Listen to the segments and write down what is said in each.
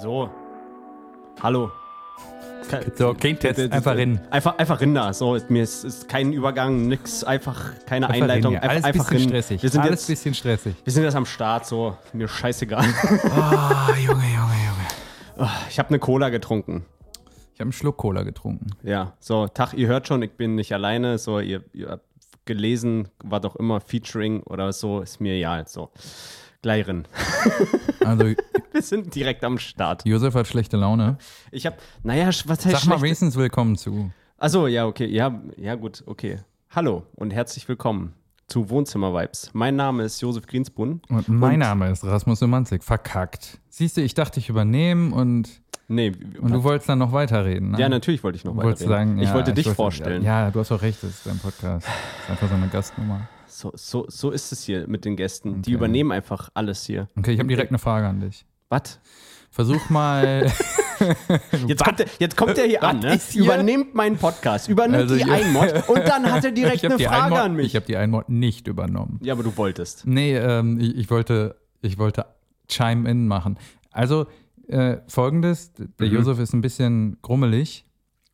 So. Hallo. So, Game-Test, d- d- einfach rein. Einfach, einfach rein da. So, mir ist, ist kein Übergang, nix, einfach keine Einfach Einleitung. reden, ja. Alles einfach bisschen rein. stressig. Wir sind, Alles jetzt, bisschen stressig. wir sind jetzt am Start, so, mir scheißegal. Ah, Junge, Junge, Junge. Ich habe eine Cola getrunken. Ich habe einen Schluck Cola getrunken. Ja, so, Tag, ihr hört schon, ich bin nicht alleine. So, ihr, ihr habt gelesen, war doch immer Featuring oder so, ist mir egal. So, gleich rein. Also, Wir sind direkt am Start. Josef hat schlechte Laune. Ich habe, naja, was heißt Sag mal schlecht? wenigstens willkommen zu. Achso, ja, okay. Ja, ja, gut, okay. Hallo und herzlich willkommen zu Wohnzimmer-Vibes. Mein Name ist Josef Grinsbrunn. Und mein Name ist Rasmus Semanzik. Verkackt. Siehst du, ich dachte, ich überneme und, Nee, und du wolltest dann noch weiterreden. Ne? ja, natürlich wollte ich noch Du weiterreden. sagen, ich ja, wollte dich vorstellen. Ja, du hast auch recht, das ist dein Podcast. Das ist einfach so eine Gastnummer. So, so, so ist es hier mit den Gästen. Die Okay. übernehmen einfach alles hier. Okay, ich habe direkt eine Frage an dich. Was? Versuch mal. Jetzt kommt, der, jetzt kommt der hier an, ne? hier? Übernehmt meinen Podcast, übernimmt Also, die. Einmod und dann hat er direkt eine die Frage Einmod- an mich. Ich habe die Einmod nicht übernommen. ja, aber du wolltest. Nee, ähm, ich, ich, wollte, ich wollte Chime-In machen. Also äh, folgendes, der Mhm. Josef ist ein bisschen grummelig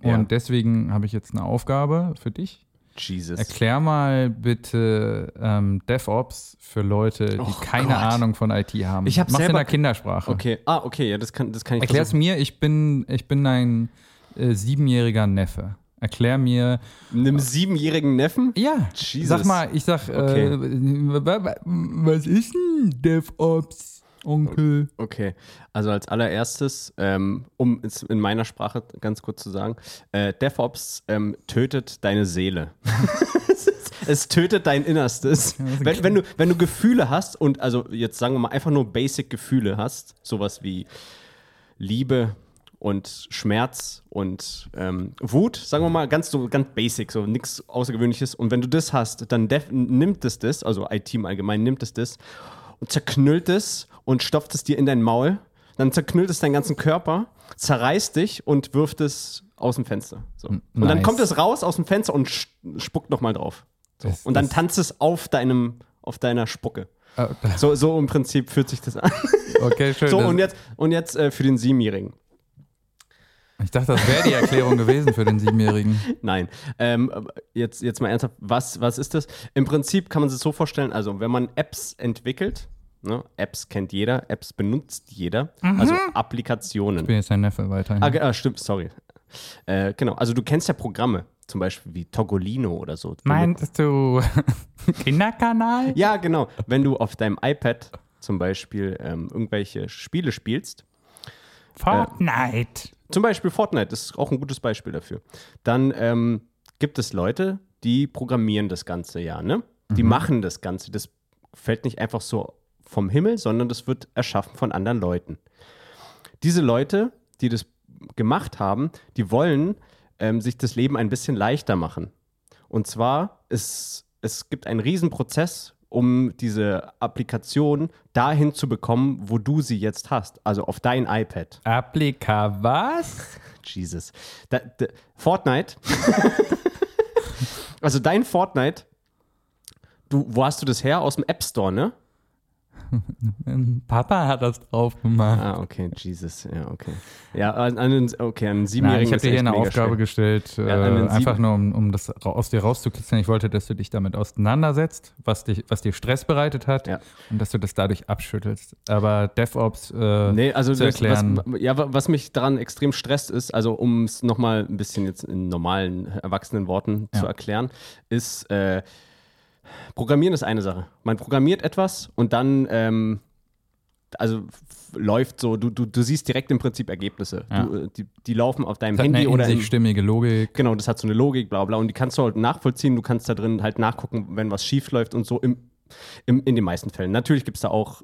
und Ja. deswegen habe ich jetzt eine Aufgabe für dich. Jesus. Erklär mal bitte ähm, DevOps für Leute, die Oh keine Gott. Ahnung von IT haben. Ich hab Mach's in selber- der Kindersprache. Okay, ah, okay, ja, das kann, das kann ich Erklär's versuchen. mir, ich bin, ich bin ein äh, siebenjähriger Neffe. Erklär mir, Einem siebenjährigen Neffen? ja, Jesus. sag mal, ich sag, Okay. äh, wa- wa- was ist denn DevOps, Onkel? Okay, also als allererstes, ähm, um es in meiner Sprache ganz kurz zu sagen, äh, DevOps ähm, tötet deine Seele. es, ist, es tötet dein Innerstes. Wenn, wenn, du, wenn du Gefühle hast und also jetzt sagen wir mal einfach nur basic Gefühle hast, sowas wie Liebe und Schmerz und ähm, Wut, sagen wir mal ganz so ganz basic, so nichts Außergewöhnliches. Und wenn du das hast, dann nimmt es das, also IT im Allgemeinen nimmt es das und zerknüllt es und stopft es dir in dein Maul. Dann zerknüllt es deinen ganzen Körper, zerreißt dich und wirft es aus dem Fenster. So. Und dann nice. kommt es raus aus dem Fenster und spuckt nochmal drauf. So. Das- und dann tanzt es auf deinem, auf deiner Spucke. Äh, So, so im Prinzip fühlt sich das an. okay, schön. So, und jetzt, und jetzt äh, für den Siebenjährigen. Ich dachte, das wäre die Erklärung gewesen für den Siebenjährigen. Nein. Ähm, jetzt, jetzt mal ernsthaft, was, was ist das? Im Prinzip kann man sich so vorstellen, also wenn man Apps entwickelt, ne, Apps kennt jeder, Apps benutzt jeder, also Applikationen. Ich bin jetzt dein Neffe weiterhin. Ah, ah, stimmt, sorry. Äh, genau, also du kennst ja Programme, zum Beispiel wie Toggolino oder so. Meintest du Kinderkanal? Ja, genau. Wenn du auf deinem iPad zum Beispiel ähm, irgendwelche Spiele spielst, Fortnite. Zum Beispiel Fortnite ist auch ein gutes Beispiel dafür. Dann ähm, gibt es Leute, die programmieren das Ganze ja, ne? Die machen das Ganze. Das fällt nicht einfach so vom Himmel, sondern das wird erschaffen von anderen Leuten. Diese Leute, die das gemacht haben, die wollen ähm, sich das Leben ein bisschen leichter machen. Und zwar, es, es gibt einen Riesenprozess, um diese Applikation dahin zu bekommen, wo du sie jetzt hast. Also auf dein iPad. Applika was? Jesus. Da, da, Fortnite. also dein Fortnite. Du, wo hast du das her? Aus dem App Store, ne? Papa hat das drauf gemacht. Ah, okay, Jesus. Ja, okay. Ja, an, an okay, an den Nein, Siebenjährigen ich habe dir hier eine Aufgabe schwer. gestellt, Ja, äh, einfach nur, um, um das aus dir rauszukitzeln. Ich wollte, dass du dich damit auseinandersetzt, was, dich, was dir Stress bereitet hat Ja. und dass du das dadurch abschüttelst. Aber DevOps äh, Nee, also zu erklären. was, ja, wa- was mich daran extrem stresst ist, also um es nochmal ein bisschen jetzt in normalen, erwachsenen Worten Ja. zu erklären, ist, äh, Programmieren ist eine Sache. Man programmiert etwas und dann, ähm, also läuft so, du, du, du siehst direkt im Prinzip Ergebnisse. Ja. Du, äh, die, die laufen auf deinem das hat Handy eine in oder im, sich stimmige Logik. Genau, das hat so eine Logik, bla bla. Und die kannst du halt nachvollziehen. Du kannst da drin halt nachgucken, wenn was schief läuft und so im, im, in den meisten Fällen. Natürlich gibt es da auch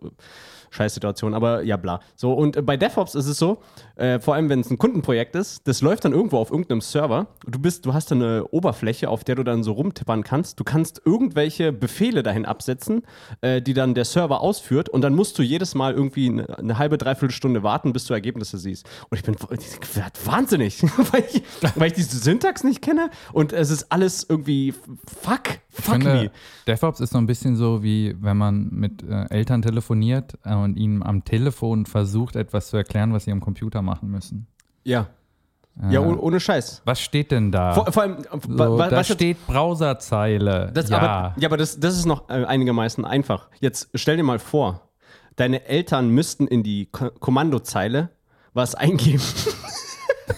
äh, Scheißsituationen, aber ja, bla. So, und äh, bei DevOps ist es so, äh, vor allem wenn es ein Kundenprojekt ist, das läuft dann irgendwo auf irgendeinem Server. Du bist, du hast da eine Oberfläche, auf der du dann so rumtippern kannst. Du kannst irgendwelche Befehle dahin absetzen, äh, die dann der Server ausführt und dann musst du jedes Mal irgendwie eine, eine halbe, dreiviertel Stunde warten, bis du Ergebnisse siehst. Und ich bin ich wahnsinnig, weil ich, weil ich diese Syntax nicht kenne und es ist alles irgendwie fuck, Ich fuck finde, me. DevOps ist so ein bisschen so, wie wenn man mit äh, Eltern telefoniert äh, und ihnen am Telefon versucht, etwas zu erklären, was sie am Computer machen müssen. Ja. Ja, oh, ohne Scheiß. Was steht denn da? Vor, vor allem, so, wa- da was jetzt- steht Browserzeile. Das, ja. Aber, ja, aber das, das ist noch äh, einigermaßen einfach. Jetzt stell dir mal vor, deine Eltern müssten in die Ko Kommandozeile was eingeben,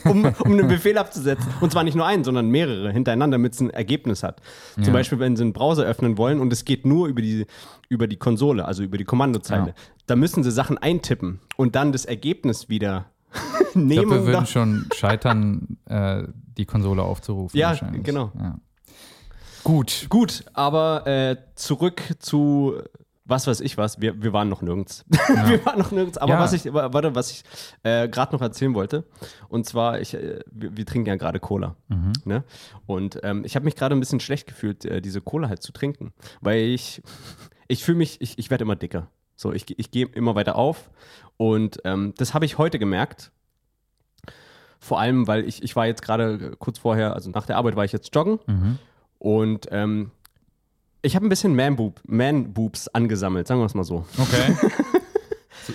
um, um einen Befehl abzusetzen. Und zwar nicht nur einen, sondern mehrere hintereinander, damit es ein Ergebnis hat. Zum Ja. Beispiel, wenn sie einen Browser öffnen wollen und es geht nur über die, über die Konsole, also über die Kommandozeile. Ja. Da müssen sie Sachen eintippen und dann das Ergebnis wieder ich glaube, nehmen. wir würden schon scheitern, äh, die Konsole aufzurufen. Ja, genau. Ja. Gut. Gut, aber äh, zurück zu was weiß ich was. Wir, wir waren noch nirgends. wir waren noch nirgends. Aber Ja. was ich, wa- warte, was ich äh, gerade noch erzählen wollte. Und zwar, ich, äh, wir, wir trinken ja gerade Cola. Ne? Und ähm, ich habe mich gerade ein bisschen schlecht gefühlt, äh, diese Cola halt zu trinken. Weil ich, ich fühle mich, ich, ich werde immer dicker. So, ich, ich gehe immer weiter auf. Und ähm, das habe ich heute gemerkt. Vor allem, weil ich, ich war jetzt gerade kurz vorher, also nach der Arbeit war ich jetzt joggen. Mhm. Und ähm, ich habe ein bisschen Man-Boob, Man-Boobs angesammelt, sagen wir es mal so. Okay.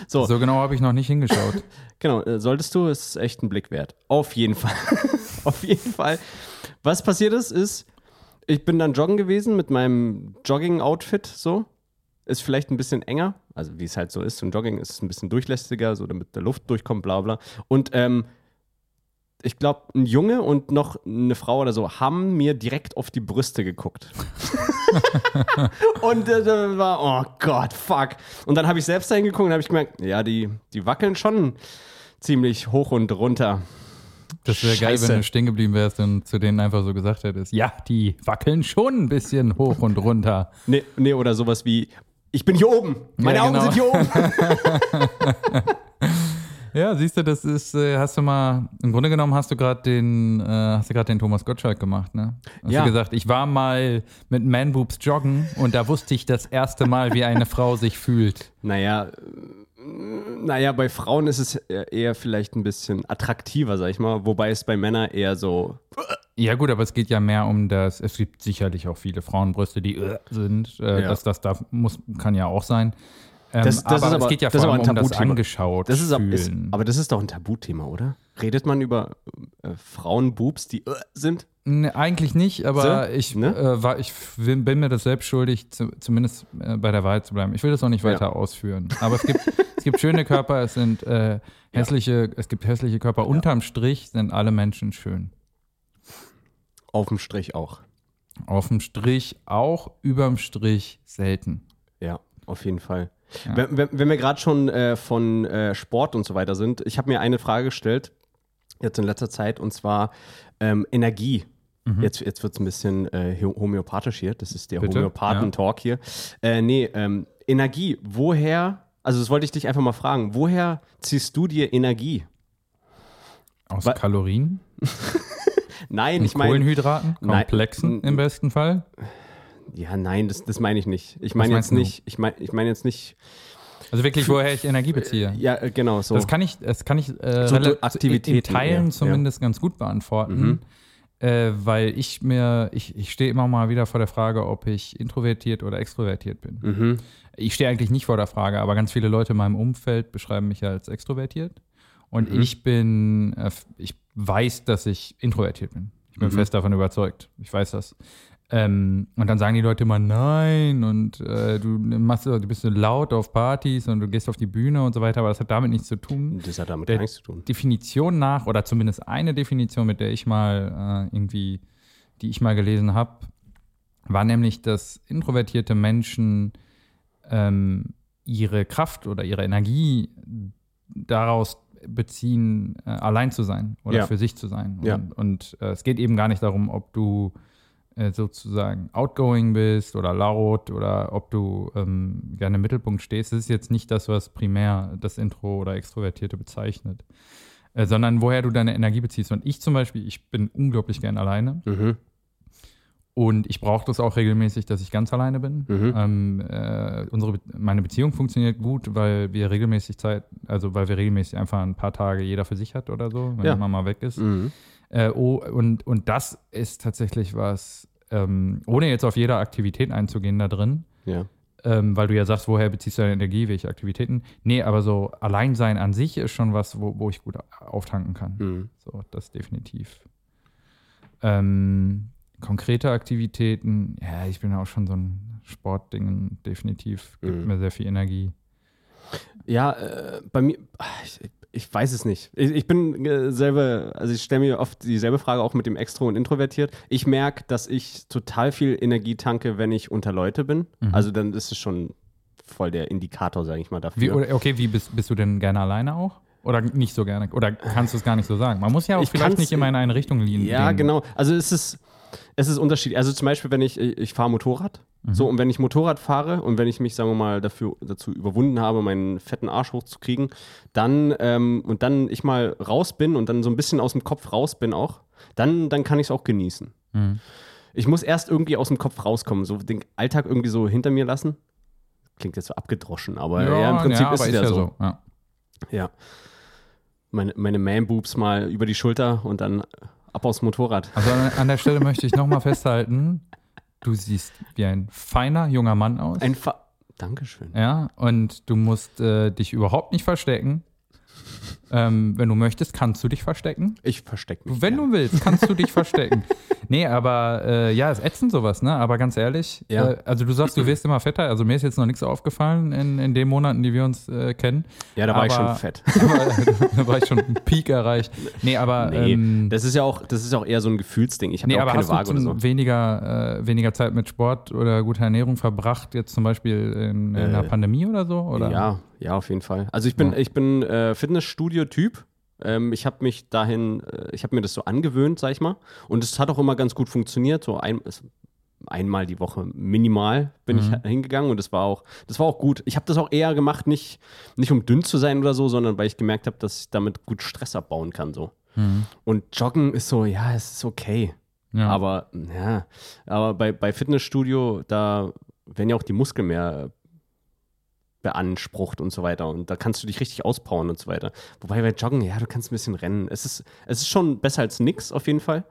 So, So genau habe ich noch nicht hingeschaut. genau, äh, solltest du, es ist echt ein Blick wert. Auf jeden Fall. Auf jeden Fall. Was passiert ist, ist, ich bin dann joggen gewesen mit meinem Jogging-Outfit, so. Ist vielleicht ein bisschen enger, also wie es halt so ist. Und Jogging ist ein bisschen durchlässiger, so damit der Luft durchkommt, bla bla. Und ähm, ich glaube, ein Junge und noch eine Frau oder so haben mir direkt auf die Brüste geguckt. und äh, da war, oh Gott, fuck. Und dann habe ich selbst hingeguckt und habe ich gemerkt, ja, die, die wackeln schon ziemlich hoch und runter. Das wäre geil, wenn du stehen geblieben wärst und zu denen einfach so gesagt hättest, ja, die wackeln schon ein bisschen hoch und runter. Nee, nee, oder sowas wie, ich bin hier oben. Meine Ja, Augen genau. sind hier oben. Ja, siehst du, das ist, äh, hast du mal, im Grunde genommen hast du gerade den, äh, hast du gerade den Thomas Gottschalk gemacht, ne? Hast Ja. du gesagt, ich war mal mit Manboobs joggen und da wusste ich das erste Mal, wie eine Frau sich fühlt. Naja, äh, naja, bei Frauen ist es eher eher vielleicht ein bisschen attraktiver, sag ich mal, wobei es bei Männern eher so. Ja gut, aber es geht ja mehr um das, es gibt sicherlich auch viele Frauenbrüste, die äh, sind, äh, Ja. das, das darf, muss, kann ja auch sein. Ähm, Das- das aber, ist aber- es geht ja vor allem um das angeschaut Das ist, ist, aber das ist doch ein Tabuthema, oder? Redet man über äh, Frauenboobs, die äh, sind? Ne, eigentlich nicht, aber So, ich, ne? äh, war, ich bin mir das selbst schuldig, zu, zumindest äh, bei der Wahrheit zu bleiben. Ich will das auch nicht Ja. weiter ausführen. Aber es gibt, es gibt schöne Körper, es sind äh, hässliche, es gibt hässliche Körper. Unterm Strich sind alle Menschen schön. Auf dem Strich auch. Auf dem Strich auch, überm Strich selten. Ja, auf jeden Fall. Ja. Wenn, wenn, wenn wir gerade schon äh, von äh, Sport und so weiter sind, ich habe mir eine Frage gestellt, jetzt in letzter Zeit, und zwar ähm, Energie. Jetzt, jetzt wird es ein bisschen äh, ho- homöopathisch hier. Das ist der? Homöopathen-Talk hier. Äh, nee, ähm, Energie. Woher, also das wollte ich dich einfach mal fragen, woher ziehst du dir Energie? Aus Wa- Kalorien, Nein, und ich meine. Kohlenhydraten, Nein. Komplexen im besten Fall. Ja, nein, das, das meine ich nicht. Ich meine jetzt nicht, ich meine ich mein jetzt nicht. Also wirklich, woher ich Energie beziehe. Ja, äh, genau, so. Das kann ich, das kann ich äh, So in Teilen ja, zumindest ganz gut beantworten, Mhm. äh, weil ich mir, ich, ich stehe immer mal wieder vor der Frage, ob ich introvertiert oder extrovertiert bin. mhm. Ich stehe eigentlich nicht vor der Frage, aber ganz viele Leute in meinem Umfeld beschreiben mich ja als extrovertiert. Und Mhm. ich bin, äh, ich weiß, dass ich introvertiert bin. Ich bin Mhm. fest davon überzeugt. Ich weiß das. Ähm, und dann sagen die Leute immer nein und äh, du machst, du bist so laut auf Partys und du gehst auf die Bühne und so weiter, aber das hat damit nichts zu tun. Das hat damit Der- gar nichts zu tun. Definition nach, oder zumindest eine Definition, mit der ich mal äh, irgendwie, die ich mal gelesen habe, war nämlich, dass introvertierte Menschen ähm, ihre Kraft oder ihre Energie daraus beziehen, äh, allein zu sein oder Ja. für sich zu sein. Ja. Und, und äh, es geht eben gar nicht darum, ob du äh, sozusagen outgoing bist oder laut oder ob du ähm, gerne im Mittelpunkt stehst. Das ist jetzt nicht das, was primär das Intro oder Extrovertierte bezeichnet, äh, sondern woher du deine Energie beziehst. Und ich zum Beispiel, ich bin unglaublich gern alleine Mhm. und ich brauche das auch regelmäßig, dass ich ganz alleine bin. Mhm. Ähm, äh, unsere, Be- meine Beziehung funktioniert gut, weil wir regelmäßig Zeit, also weil wir regelmäßig einfach ein paar Tage jeder für sich hat oder so, wenn Ja. Mama weg ist. Mhm. Äh, oh, und, und das ist tatsächlich was, ähm, ohne jetzt auf jede Aktivität einzugehen da drin, Ja. ähm, weil du ja sagst, woher beziehst du deine Energie, welche Aktivitäten. Nee, aber so Alleinsein an sich ist schon was, wo, wo ich gut auftanken kann. Mhm. So, das definitiv. Ähm, konkrete Aktivitäten, ja, ich bin auch schon so ein Sportding, definitiv, gibt Mhm. mir sehr viel Energie. Ja, äh, bei mir, ah, ich, weiß es nicht. Ich, ich bin äh, selber, also ich stelle mir oft dieselbe Frage auch mit dem Extro und Introvertiert. Ich merke, dass ich total viel Energie tanke, wenn ich unter Leute bin. Mhm. Also dann ist es schon voll der Indikator, sage ich mal, dafür. Wie, oder, okay, wie bist, bist du denn gerne alleine auch? Oder nicht so gerne? Oder kannst du es gar nicht so sagen? Man muss ja auch Ich vielleicht nicht immer in eine Richtung liegen. Ja, genau. Also es ist, es ist unterschiedlich. Also zum Beispiel, wenn ich, ich fahre Motorrad, Mhm. so und wenn ich Motorrad fahre und wenn ich mich, sagen wir mal, dafür, dazu überwunden habe, meinen fetten Arsch hochzukriegen, dann ähm, und dann ich mal raus bin und dann so ein bisschen aus dem Kopf raus bin auch, dann, dann kann ich es auch genießen. Mhm. Ich muss erst irgendwie aus dem Kopf rauskommen, so den Alltag irgendwie so hinter mir lassen. Klingt jetzt so abgedroschen, aber ja, im Prinzip ist aber es ja, so. Ja. Ja. Meine, meine Man-Boobs mal über die Schulter und dann ab aufs Motorrad. Also an, der Stelle möchte ich nochmal festhalten, du siehst wie ein feiner junger Mann aus. Ein Fa Dankeschön. ja, und du musst äh, dich überhaupt nicht verstecken. Ähm, wenn du möchtest, kannst du dich verstecken. Ich verstecke mich. Wenn gerne. du willst, kannst du dich verstecken. Nee, aber äh, ja, es ätzend sowas, ne? Aber ganz ehrlich, Ja. äh, also du sagst, du wirst immer fetter. Also mir ist jetzt noch nichts aufgefallen in, in den Monaten, die wir uns äh, kennen. Ja, da war ich aber- schon fett. Aber, da war ich schon einen Peak erreicht. Nee, aber, Nee, ähm, das ist ja auch, das ist auch eher so ein Gefühlsding. Ich habe nee, ja auch keine hast du Waage oder so. weniger, äh, weniger Zeit mit Sport oder guter Ernährung verbracht, jetzt zum Beispiel in, in der Äh, Pandemie oder so? Oder? Ja, ja, auf jeden Fall. Also ich bin, Ja. ich bin äh, Fitnessstudio-Typ. Ähm, ich habe mich dahin, äh, ich habe mir das so angewöhnt, sag ich mal. Und es hat auch immer ganz gut funktioniert. So ein, es, einmal die Woche minimal bin Mhm. ich hingegangen und das war auch, das war auch gut. Ich habe das auch eher gemacht, nicht, nicht um dünn zu sein oder so, sondern weil ich gemerkt habe, dass ich damit gut Stress abbauen kann. So. Mhm. Und Joggen ist so, ja, es ist okay. ja. Aber ja, aber bei, bei Fitnessstudio, da werden ja auch die Muskeln mehr beansprucht und so weiter. Und da kannst du dich richtig auspowern und so weiter. Wobei bei Joggen, ja, du kannst ein bisschen rennen. Es ist, es ist schon besser als nix auf jeden Fall.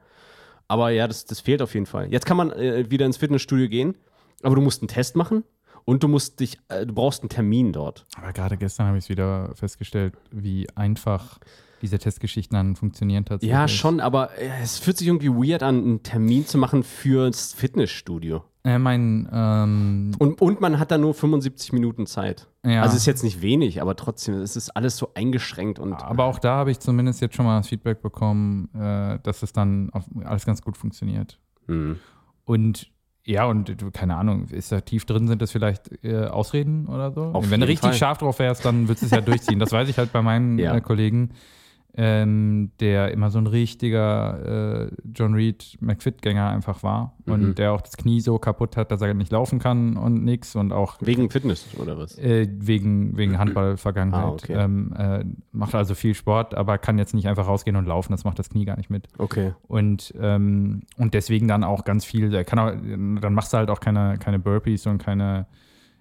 Aber ja, das, das fehlt auf jeden Fall. Jetzt kann man äh, wieder ins Fitnessstudio gehen, aber du musst einen Test machen und du musst dich, äh, du brauchst einen Termin dort. Aber gerade gestern habe ich es wieder festgestellt, wie einfach diese Testgeschichten dann funktionieren tatsächlich. Ja, schon, aber äh, es fühlt sich irgendwie weird an, einen Termin zu machen fürs Fitnessstudio. Äh, mein, ähm, Und, und man hat da nur 75 Minuten Zeit. Ja. Also ist jetzt nicht wenig, aber trotzdem, es ist alles so eingeschränkt und aber auch da habe ich zumindest jetzt schon mal das Feedback bekommen, äh, dass es dann auf, alles ganz gut funktioniert. Hm. Und ja, und keine Ahnung, ist da tief drin, sind das vielleicht äh, Ausreden oder so? Auf Wenn du richtig Fall. scharf drauf wärst, dann würdest du es ja durchziehen. Das weiß ich halt bei meinen Ja. äh, Kollegen, ähm, der immer so ein richtiger äh, John Reed McFit-Gänger einfach war Mhm. und der auch das Knie so kaputt hat, dass er nicht laufen kann und nix und auch wegen Fitness oder was? äh, wegen, wegen Handball-Vergangenheit. Ah, okay. ähm, äh, macht also viel Sport, aber kann jetzt nicht einfach rausgehen und laufen. Das macht das Knie gar nicht mit. Okay. Und, ähm, und deswegen dann auch ganz viel, kann auch, dann machst du halt auch keine, keine Burpees und keine,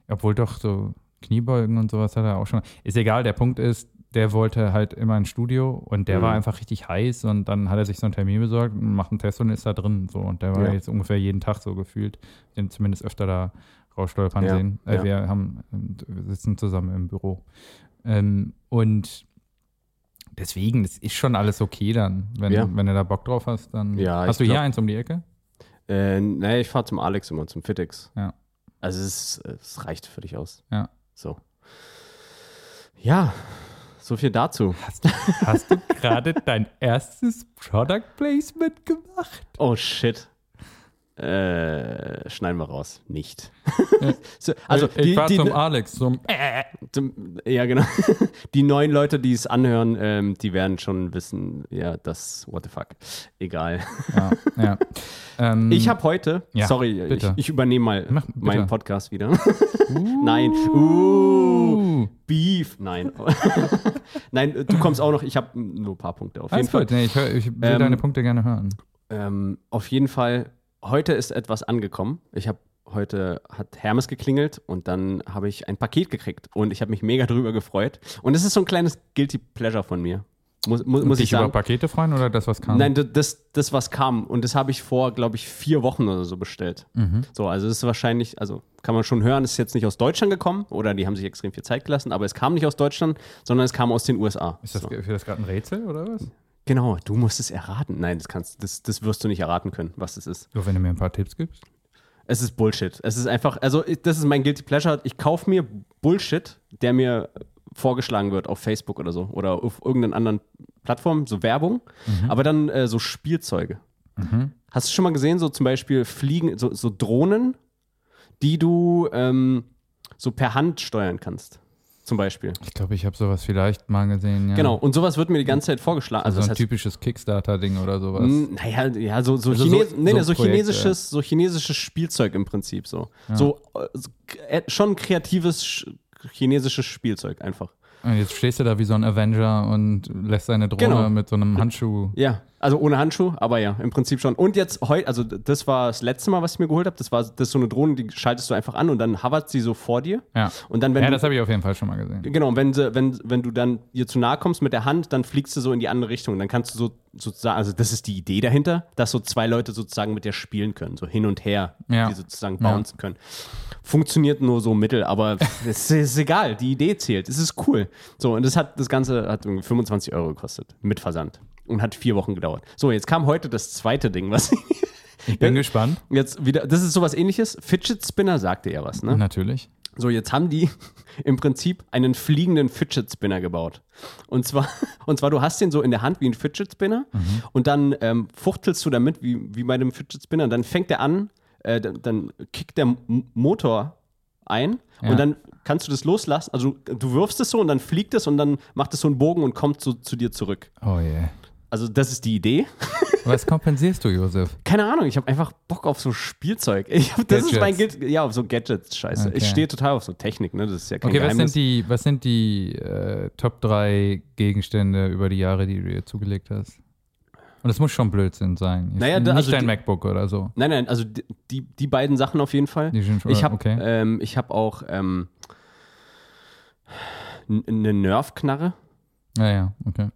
obwohl doch so Kniebeugen und sowas hat er auch schon. Ist egal, der Punkt ist, der wollte halt immer ins Studio und der Mhm. war einfach richtig heiß und dann hat er sich so einen Termin besorgt und macht einen Test und ist da drin. So. Und der war Ja. jetzt ungefähr jeden Tag so gefühlt. Den zumindest öfter da rausstolpern Ja, sehen. Äh, ja. Wir haben, wir sitzen zusammen im Büro. Ähm, und deswegen, das ist schon alles okay dann. Wenn, Ja. wenn du da Bock drauf hast, dann. Hast du hier eins um die Ecke? Äh, nee, ich fahre zum Alex immer, zum Fitix. Ja. Also es, es reicht völlig aus. Ja. So. Ja, so viel dazu. Hast du, hast du gerade dein erstes Product Placement gemacht? Oh shit. Äh, schneiden wir raus. Nicht. so, also, ich die, war die, zum Alex, zum. zum, ja, genau. Die neuen Leute, die es anhören, ähm, die werden schon wissen, ja, das, what the fuck. Egal. Ja, ja. Ähm, Ich habe heute, Ja, sorry, ich, ich übernehme mal Mach- meinen Podcast wieder. Nein. Uh, Beef. Nein. Nein, du kommst auch noch. Ich habe nur ein paar Punkte. Auf jeden Alles Fall. gut, nee, ich, hör, ich will Ähm, deine Punkte gerne hören. Ähm, auf jeden Fall, heute ist etwas angekommen. Ich habe heute hat Hermes geklingelt und dann habe ich ein Paket gekriegt und ich habe mich mega drüber gefreut. Und es ist so ein kleines Guilty Pleasure von mir. Muss, muss, muss dich ich sagen. über Pakete freuen oder das, was kam? Nein, das, das, was kam. Und das habe ich vor, glaube ich, vier Wochen oder so bestellt. Mhm. So, also das ist wahrscheinlich, also kann man schon hören, es ist jetzt nicht aus Deutschland gekommen oder die haben sich extrem viel Zeit gelassen, aber es kam nicht aus Deutschland, sondern es kam aus den USA. Ist das so. für das gerade ein Rätsel oder was? Genau, du musst es erraten. Nein, das kannst, das, das wirst du nicht erraten können, was es ist. So, wenn du mir ein paar Tipps gibst. Es ist Bullshit. Es ist einfach, also das ist mein Guilty Pleasure. Ich kaufe mir Bullshit, der mir vorgeschlagen wird auf Facebook oder so oder auf irgendeinen anderen Plattformen, so Werbung, aber dann äh, so Spielzeuge. Hast du schon mal gesehen, so zum Beispiel Fliegen, so, so Drohnen, die du ähm, so per Hand steuern kannst? Zum Beispiel. Ich glaube, ich habe sowas vielleicht mal gesehen. Ja. Genau. Und sowas wird mir die ganze Zeit vorgeschlagen. Also so ein heißt, typisches Kickstarter-Ding oder sowas. Naja, ja, so, so, Also Chines so- nee, nee, so chinesisches, so chinesisches Spielzeug im Prinzip so. So, äh, so äh, schon kreatives sch- chinesisches Spielzeug einfach. Und jetzt stehst du da wie so ein Avenger und lässt deine Drohne Genau. mit so einem Handschuh. Ja, also ohne Handschuh, aber ja, im Prinzip schon. Und jetzt heute, also das war das letzte Mal, was ich mir geholt habe. Das war das ist so eine Drohne, die schaltest du einfach an und dann hovert sie so vor dir. Ja, Und dann, wenn ja das habe ich auf jeden Fall schon mal gesehen. Genau, und wenn, sie, wenn, wenn du dann ihr zu nahe kommst mit der Hand, dann fliegst du so in die andere Richtung. Und dann kannst du so sozusagen, also das ist die Idee dahinter, dass so zwei Leute sozusagen mit der spielen können, so hin und her, Ja. die sozusagen Ja. bouncen können. Funktioniert nur so mittel, aber es ist egal, die Idee zählt, es ist cool. So, und das hat, das Ganze hat irgendwie 25 Euro gekostet, mit Versand. Und hat vier Wochen gedauert. So, jetzt kam heute das zweite Ding, was Ich bin Ja. gespannt. jetzt wieder, das ist sowas ähnliches. Fidget Spinner sagte ja was, ne? Natürlich. So, jetzt haben die im Prinzip einen fliegenden Fidget Spinner gebaut. Und zwar, und zwar, du hast den so in der Hand wie ein Fidget Spinner und dann ähm, fuchtelst du damit wie, wie bei einem Fidget Spinner und dann fängt der an, äh, dann, dann kickt der M Motor ein Ja. und dann kannst du das loslassen. Also du, wirfst es so und dann fliegt es und dann macht es so einen Bogen und kommt so zu dir zurück. Oh je. Also das ist die Idee. Was kompensierst du, Josef? Keine Ahnung, ich habe einfach Bock auf so Spielzeug. Ich hab, das ist mein Gadgets. Guild, ja, auf so Gadgets, scheiße. Okay. Ich stehe total auf so Technik, ne? Das ist ja kein Okay, was Geheimnis. sind die, was sind die äh, Top 3 Gegenstände über die Jahre, die du dir zugelegt hast? Und es muss schon Blödsinn sein. Jetzt Naja, da- nicht also dein die- MacBook oder so. Nein, nein, also die, die, die beiden Sachen auf jeden Fall. Die sind schon- ich habe okay. ähm, ich hab auch ähm, eine Nerf-Knarre. Ja, ja, okay.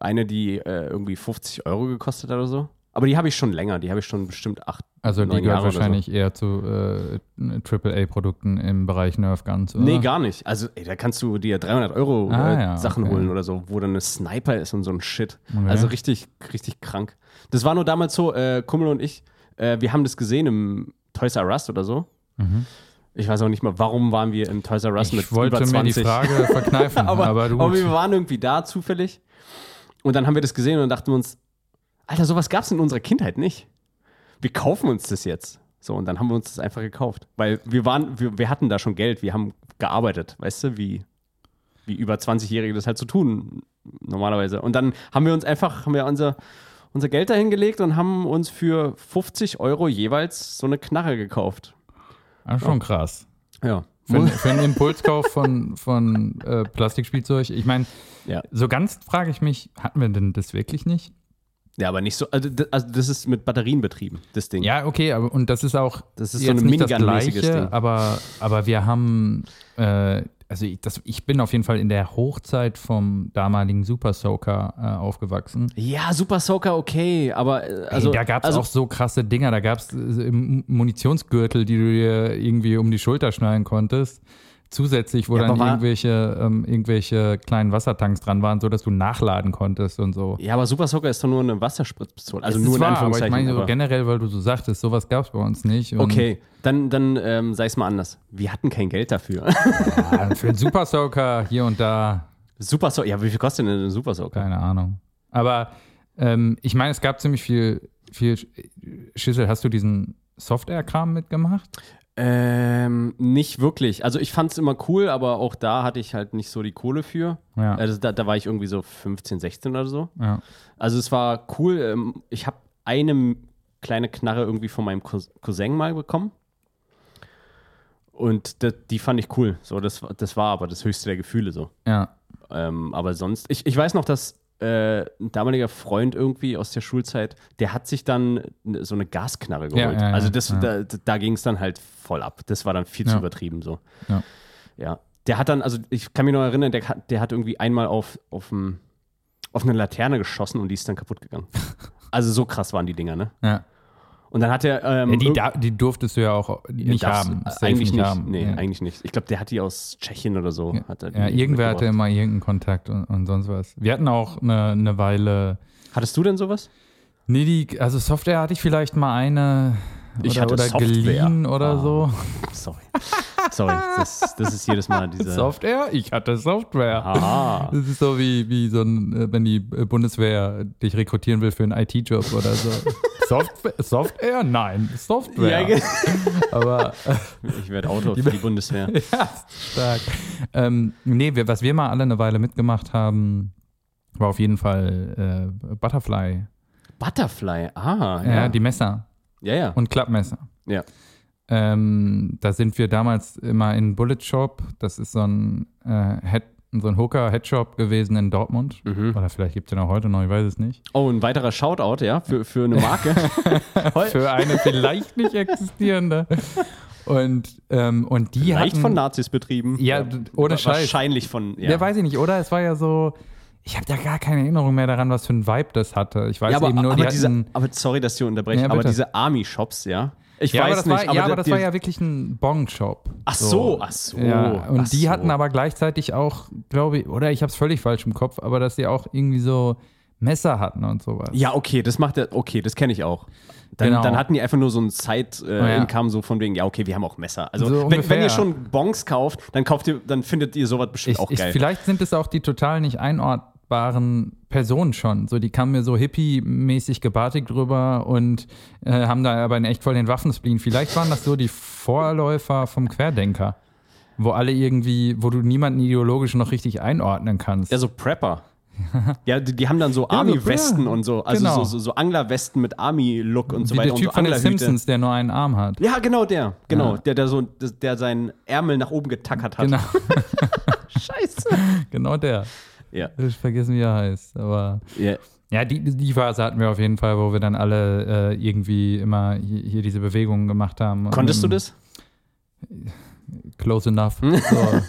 Eine, die äh, irgendwie 50 Euro gekostet hat oder so. Aber die habe ich schon länger. Die habe ich schon bestimmt acht. Also die neun gehört Jahre oder so. wahrscheinlich eher zu äh, AAA-Produkten im Bereich Nerf Guns, oder? Nee, gar nicht. Also, ey, da kannst du dir 300 Euro Ah, äh, ja, Sachen okay. holen oder so, wo dann eine Sniper ist und so ein Shit. Okay. Also richtig, richtig krank. Das war nur damals so, äh, Kummel und ich, äh, wir haben das gesehen im Toys R Us oder so. Ich weiß auch nicht mal, warum waren wir im Toys R Us mit Mhm. Ich wollte über mir die 20. Frage verkneifen, aber, aber, aber wir waren irgendwie da zufällig. Und dann haben wir das gesehen und dachten uns, Alter, sowas gab es in unserer Kindheit nicht. Wir kaufen uns das jetzt. So, und dann haben wir uns das einfach gekauft. Weil wir waren, wir, wir hatten da schon Geld, wir haben gearbeitet, weißt du, wie, wie über 20-Jährige das halt so tun, normalerweise. Und dann haben wir uns einfach, haben wir unser, unser Geld dahingelegt und haben uns für 50 Euro jeweils so eine Knarre gekauft. ah, schon krass. Ja. Für, für einen Impulskauf von, von äh, Plastikspielzeug. Ich meine, Ja. so ganz frage ich mich, hatten wir denn das wirklich nicht? Ja, aber nicht so, also das, also das ist mit Batterien betrieben, das Ding. Ja, okay, aber und das ist auch Das ist so ein Minigun-mäßiges Ding. aber, aber wir haben, äh, also ich, das, ich bin auf jeden Fall in der Hochzeit vom damaligen Super Soaker äh, aufgewachsen. Ja, Super Soaker, okay, aber äh, also, Ey, da gab es also, auch so krasse Dinger. Da gab es Munitionsgürtel, die du dir irgendwie um die Schulter schnallen konntest. Zusätzlich, wo Ja, dann irgendwelche, ähm, irgendwelche kleinen Wassertanks dran waren, sodass du nachladen konntest und so. Ja, aber Super Soaker ist doch nur eine Wasserspritzpistole. Also nur in war, aber ich Anführungszeichen. meine so aber- generell, weil du so sagtest, sowas gab es bei uns nicht. Okay, dann, dann ähm, sei es mal anders. Wir hatten kein Geld dafür. Ja, für einen Super Soaker hier und da, Super Soaker, ja, wie viel kostet denn ein Super Soaker? keine Ahnung. Aber ähm, ich meine, es gab ziemlich viel, viel Sch- Schissel. Hast du diesen Software-Kram mitgemacht? Ähm, nicht wirklich. Also ich fand es immer cool, aber auch da hatte ich halt nicht so die Kohle für. Ja. Also da, da war ich irgendwie so 15, 16 oder so. ja. Also es war cool. Ähm, ich habe eine kleine Knarre irgendwie von meinem Cous- Cousin mal bekommen. Und das, die fand ich cool. So, das, war- das war aber das höchste der Gefühle so. ja. Ähm, aber sonst, ich, ich weiß noch, dass äh, ein damaliger Freund irgendwie aus der Schulzeit, der hat sich dann ne- so eine Gasknarre Ja, geholt. ja, ja, also das, ja. da, da ging es dann halt voll ab. Das war dann viel zu Ja. übertrieben so. Ja. Ja. Der hat dann, also ich kann mich noch erinnern, der, hat- der hat irgendwie einmal auf, auf auf eine Laterne geschossen und die ist dann kaputt gegangen. Also so krass waren die Dinger, ne? Ja. Und dann hat er. Ähm, Ja, die, da, die durftest du ja auch nicht haben. Eigentlich nicht. haben. Nee, ja. eigentlich nicht. Ich glaube, der hat die aus Tschechien oder so. Ja, er ja, irgendwer hatte immer irgendeinen Kontakt und, und sonst was. Wir hatten auch eine, eine Weile. Hattest du denn sowas? Nee, die, also Software hatte ich vielleicht mal eine Ich oder, hatte oder Software. geliehen oder Ah. so. Sorry. Sorry. Das, das ist jedes Mal diese. Software? Ich hatte Software. Aha. Das ist so wie, wie so ein, äh, wenn die äh, Bundeswehr dich rekrutieren will für einen IT-Job oder so. Software? Software? Nein, Software. Ja, ge- Aber ich werde Autor für die Bundeswehr. ja, stark. Ähm, nee, wir, was wir mal alle eine Weile mitgemacht haben, war auf jeden Fall äh, Butterfly. Butterfly. Ah, Ja. ja. die Messer ja, ja. und Klappmesser. Ja. Ähm, da sind wir damals immer in Bullet Shop. Das ist so ein, äh, Head, so ein Hooker-Headshop gewesen in Dortmund. Mhm. Oder vielleicht gibt es den auch heute noch, ich weiß es nicht. Oh, ein weiterer Shoutout, ja, für, für eine Marke. Für eine vielleicht nicht existierende. Und, ähm, und die Leicht hatten, von Nazis betrieben. Ja, ohne Scheiß. Wahrscheinlich von. Ja, Ja. weiß ich nicht, oder? Es war ja so, ich habe ja gar keine Erinnerung mehr daran, was für ein Vibe das hatte. Ich weiß Ja, aber, eben nur, aber, die diese, hatten, aber sorry, dass ich unterbreche, Ja, aber diese Army-Shops, ja. Ich ja, weiß aber das nicht, war, ja, aber da- das war ja wirklich ein Bong-Shop. Ach so, ach so. Ja, und die so. hatten aber gleichzeitig auch, glaube ich, oder ich habe es völlig falsch im Kopf, aber dass die auch irgendwie so Messer hatten und sowas. Ja, okay, das macht er, okay, das kenne ich auch. Dann, Genau. dann hatten die einfach nur so ein Side-Income, Ja. so von wegen, ja, okay, wir haben auch Messer. Also, So wenn, wenn ihr schon Bonks kauft, dann kauft ihr, dann findet ihr sowas bestimmt ich, auch ich, geil. vielleicht sind es auch die total nicht einordbaren Personen schon. So, die kamen mir so hippie-mäßig gebartigt drüber und äh, haben da aber in echt voll den Waffenspleen. Vielleicht waren das so die Vorläufer vom Querdenker. Wo alle irgendwie, wo du niemanden ideologisch noch richtig einordnen kannst. ja, so Prepper. ja, die, die haben dann so Army-Westen ja, und so, also genau. so, so, so Angler-Westen mit Army-Look und so Wie weiter der Typ so von den. Simpsons, der nur einen Arm hat. Ja, genau der, genau, Ja. der, der so, der seinen Ärmel nach oben getackert hat. Genau, Scheiße. genau der. Ja. Ich vergessen, wie er heißt. Aber ja. ja, die, die Phase hatten wir auf jeden Fall, wo wir dann alle äh, irgendwie immer hier, hier diese Bewegungen gemacht haben. Und Konntest du dann- das? Close enough. So.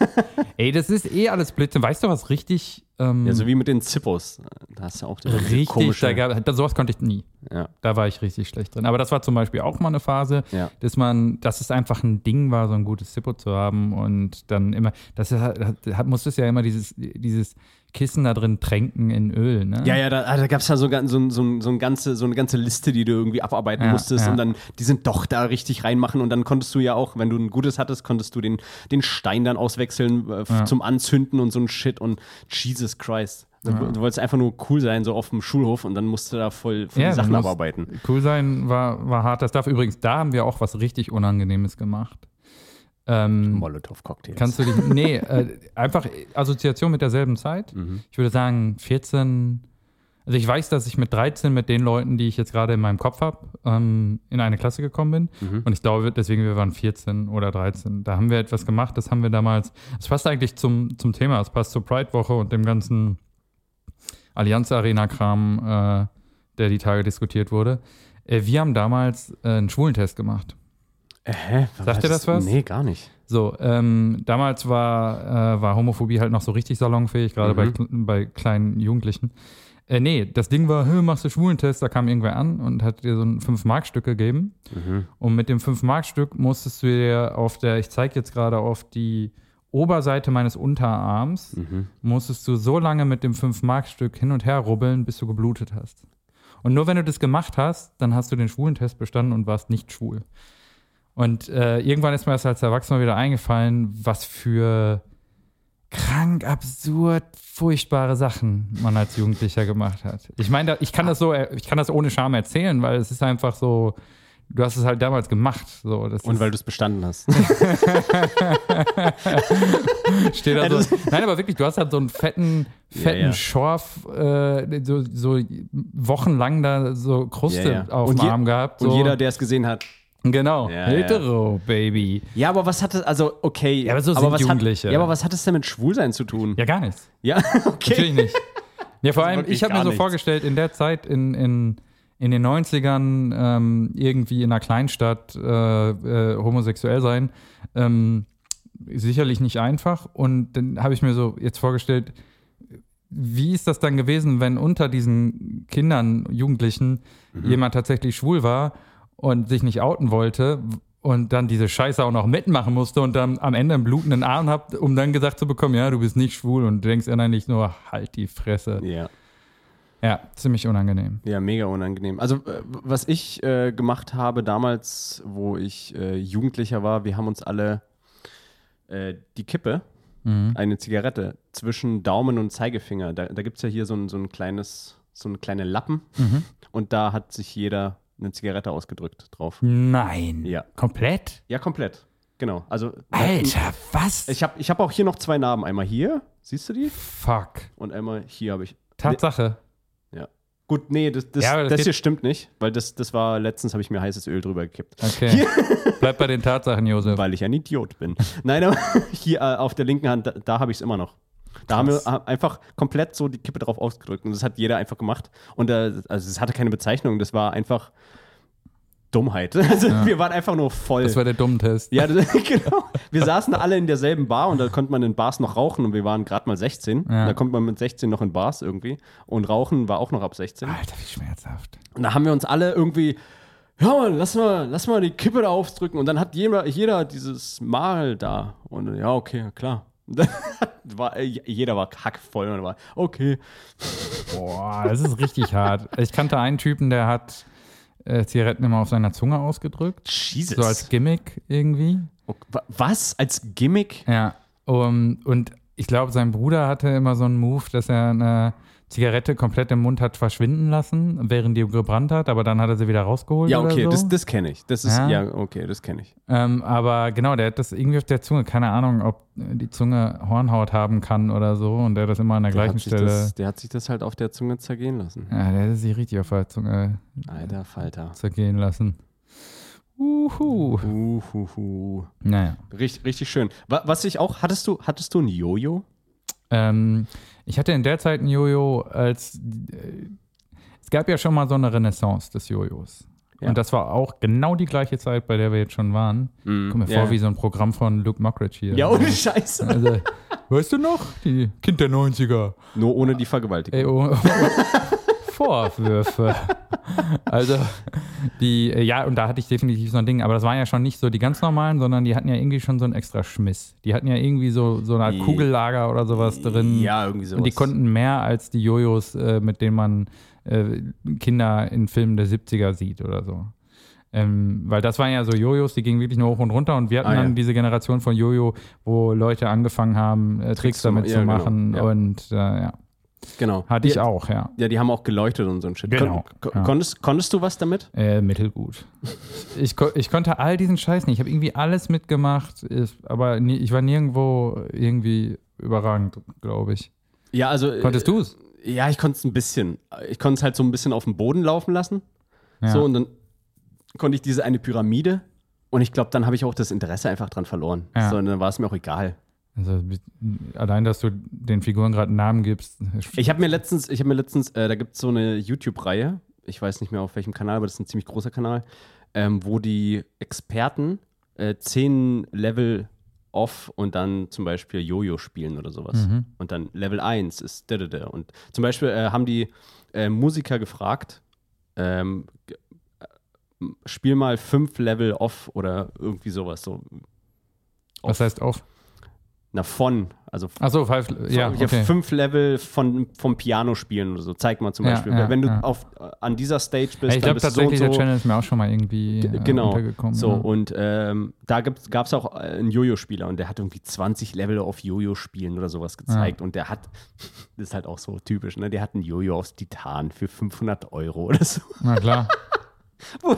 Ey, das ist eh alles Blödsinn. Weißt du, was richtig. Ähm, Ja, so wie mit den Zippos. Da hast du auch diese richtig. komische. Da gab, da, sowas konnte ich nie. ja, Da war ich richtig schlecht drin. Aber das war zum Beispiel auch mal eine Phase, ja. dass man, dass es einfach ein Ding war, so ein gutes Zippo zu haben und dann immer, das hat, hat, musstest ja immer dieses, dieses Kissen da drin tränken in Öl, ne? Ja, ja, da, ah, da gab es ja so, ganz- so, so, so, ein ganze, so eine ganze Liste, die du irgendwie abarbeiten Ja, musstest ja. und dann, die sind doch da richtig reinmachen und dann konntest du ja auch, wenn du ein gutes hattest, konntest du den, den Stein dann auswechseln äh, Ja. zum Anzünden und so ein Shit und Jesus Christ. Du, du wolltest einfach nur cool sein, so auf dem Schulhof und dann musst du da voll, voll die Sachen abarbeiten. Cool sein war, war hart. Das darf übrigens, da haben wir auch was richtig Unangenehmes gemacht. Ähm, Molotow-Cocktails. Kannst du dich, nee, äh, einfach Assoziation mit derselben Zeit. Mhm. Ich würde sagen 14, also ich weiß, dass ich mit 13 mit den Leuten, die ich jetzt gerade in meinem Kopf habe, ähm, in eine Klasse gekommen bin. Mhm. Und ich glaube, deswegen, wir waren 14 oder 13. Da haben wir etwas gemacht, das haben wir damals, das passt eigentlich zum, zum Thema, es passt zur Pride-Woche und dem ganzen Allianz-Arena-Kram, äh, der die Tage diskutiert wurde. Äh, wir haben damals äh, einen Schwulentest gemacht. Äh, hä? Sagt dir das was? Nee, gar nicht. So, ähm, damals war, äh, war Homophobie halt noch so richtig salonfähig, gerade bei, Mhm. bei kleinen Jugendlichen. Äh, nee, das Ding war, "Hä, machst du Schwulentest? Da kam irgendwer an und hat dir so ein 5-Mark-Stück gegeben. Mhm. Und mit dem 5-Mark-Stück musstest du dir auf der, ich zeige jetzt gerade auf die Oberseite meines Unterarms, Mhm. musstest du so lange mit dem 5-Mark-Stück hin und her rubbeln, bis du geblutet hast. Und nur wenn du das gemacht hast, dann hast du den Schwulentest bestanden und warst nicht schwul. Und äh, irgendwann ist mir das als Erwachsener wieder eingefallen, was für krank, absurd, furchtbare Sachen man als Jugendlicher gemacht hat. Ich meine, ich kann das so, äh, ich kann das ohne Scham erzählen, weil es ist einfach so, du hast es halt damals gemacht. So, das Und weil du es bestanden hast. steht da so. das- Nein, aber wirklich, du hast halt so einen fetten, fetten Ja, ja. Schorf, äh, so, so wochenlang da so Kruste Ja, auf dem Arm gehabt. So. Und jeder, der es gesehen hat. Genau, Ja, hetero, Baby. Ja, aber was hat es, also okay. Ja, aber so sind was Jugendliche. Hat, ja, aber was hat es denn mit Schwulsein zu tun? Ja, gar nichts. Ja, okay. Natürlich nicht. Ja, vor Also allem, ich habe mir so nichts. vorgestellt, in der Zeit, in, in, in den 90ern, ähm, irgendwie in einer Kleinstadt äh, äh, homosexuell sein, ähm, sicherlich nicht einfach. Und dann habe ich mir so jetzt vorgestellt, wie ist das dann gewesen, wenn unter diesen Kindern, Jugendlichen, jemand tatsächlich schwul war und sich nicht outen wollte und dann diese Scheiße auch noch mitmachen musste und dann am Ende einen blutenden Arm habt, um dann gesagt zu bekommen, ja, du bist nicht schwul und denkst innerlich nur, halt die Fresse. Ja. Ja, ziemlich unangenehm. Ja, mega unangenehm. Also, äh, was ich äh, gemacht habe damals, wo ich äh, Jugendlicher war, wir haben uns alle äh, die Kippe, Mhm. eine Zigarette, zwischen Daumen und Zeigefinger. Da, da gibt es ja hier so ein, so ein kleines, so eine kleine Lappen Mhm. und da hat sich jeder eine Zigarette ausgedrückt drauf. Nein. Ja. Komplett? Ja, komplett. Genau. Also, Alter, was? ich habe ich hab auch hier noch zwei Narben. Einmal hier, siehst du die? Fuck. Und einmal hier habe ich. Tatsache. Gut, nee, das, das, Ja, das das, hier stimmt nicht, weil das, das war letztens, habe ich mir heißes Öl drüber gekippt. Okay. Bleib bei den Tatsachen, Josef. Weil ich ein Idiot bin. Nein, aber hier äh, auf der linken Hand, da, da habe ich es immer noch. Da haben wir einfach komplett so die Kippe drauf ausgedrückt und das hat jeder einfach gemacht. Und äh, also es hatte keine Bezeichnung, das war einfach Dummheit. Also wir waren einfach nur voll. Das war der Dummtest. ja, das, genau. Wir saßen alle in derselben Bar und da konnte man in Bars noch rauchen und wir waren gerade mal 16. Ja. Da kommt man mit 16 noch in Bars irgendwie und rauchen war auch noch ab 16. Alter, wie schmerzhaft. Und da haben wir uns alle irgendwie, ja Mann, lass mal, lass mal die Kippe da aufdrücken. Und dann hat jeder, jeder dieses Mal da. Und ja, okay, klar. War, jeder war kackvoll und war, okay. Boah, das ist richtig hart. Ich kannte einen Typen, der hat äh, Zigaretten immer auf seiner Zunge ausgedrückt. Jesus. So als Gimmick irgendwie. Was? Als Gimmick? Ja. Um, und ich glaube, sein Bruder hatte immer so einen Move, dass er eine Zigarette komplett im Mund hat verschwinden lassen, während die gebrannt hat, aber dann hat er sie wieder rausgeholt. Ja, okay, so. das, das kenne ich. Das ist, Ja. ja, okay, das kenne ich. Ähm, aber genau, der hat das irgendwie auf der Zunge. Keine Ahnung, ob die Zunge Hornhaut haben kann oder so und der das immer an der, Der gleichen Stelle. das, der hat sich das halt auf der Zunge zergehen lassen. ja, der hat sich richtig auf der Zunge Alter Falter. zergehen lassen. Uhu. Uhuhu. Naja. Richtig, richtig schön. Wa- Was ich auch, hattest du, hattest du ein Jojo? Ähm, ich hatte in der Zeit ein Jojo, als äh, es gab ja schon mal so eine Renaissance des Jojos. Ja. Und das war auch genau die gleiche Zeit, bei der wir jetzt schon waren. Mm, Kommt mir ja. vor wie so ein Programm von Luke Mockridge hier. Ja, ohne Scheiße. Also, weißt du noch? Die Kind der 90er. Nur ohne die Vergewaltigung. Ey, oh, Vorwürfe. Also, die, äh, ja, und da hatte ich definitiv so ein Ding, aber das waren ja schon nicht so die ganz normalen, sondern die hatten ja irgendwie schon so einen extra Schmiss. Die hatten ja irgendwie so, so eine Art Die- Kugellager oder sowas drin. Ja, irgendwie sowas. Und die konnten mehr als die Jojos, äh, mit denen man äh, Kinder in Filmen der 70er sieht oder so. Ähm, weil das waren ja so Jojos, die gingen wirklich nur hoch und runter und wir hatten Ah, ja. dann diese Generation von Jojo, wo Leute angefangen haben, äh, Tricks, Tricks damit zu ja, genau, machen ja. und äh, ja, Genau. hatte die, ich auch, ja. Ja, die haben auch geleuchtet und so ein Shit. Genau, Kon ja. konntest, konntest du was damit? Äh, mittelgut. Ich, ich konnte all diesen Scheiß nicht. Ich habe irgendwie alles mitgemacht, ich, aber nie, ich war nirgendwo irgendwie überragend, glaube ich. Ja, also. äh, Konntest du es? Ja, ich konnte es ein bisschen. Ich konnte es halt so ein bisschen auf dem Boden laufen lassen. Ja. So, und dann konnte ich diese eine Pyramide. Und ich glaube, dann habe ich auch das Interesse einfach dran verloren. Ja. So, und dann war es mir auch egal. Also allein, dass du den Figuren gerade einen Namen gibst. Ich habe mir letztens, ich habe mir letztens, äh, da gibt es so eine YouTube-Reihe, ich weiß nicht mehr auf welchem Kanal, aber das ist ein ziemlich großer Kanal, ähm, wo die Experten äh, zehn Level off und dann zum Beispiel Jojo spielen oder sowas. Mhm. Und dann Level 1 ist da, da, da. Und zum Beispiel äh, haben die äh, Musiker gefragt, ähm, äh, spiel mal fünf Level off oder irgendwie sowas. So. Was heißt auf? Na, von, also Achso, Five. Ja, ja, okay. fünf Level von, vom Piano spielen oder so. Zeig mal zum Ja, Beispiel. Wenn du auf, äh, an dieser Stage bist, ich dann glaube bist du so tatsächlich, so. der Channel ist mir auch schon mal irgendwie äh, genau. untergekommen. So, und ähm, da gab es auch äh, einen Jojo-Spieler und der hat irgendwie 20 Level auf Jojo spielen oder sowas gezeigt. Und der hat, das ist halt auch so typisch, ne? Der hat einen Jojo aus Titan für 500 Euro oder so. Na klar.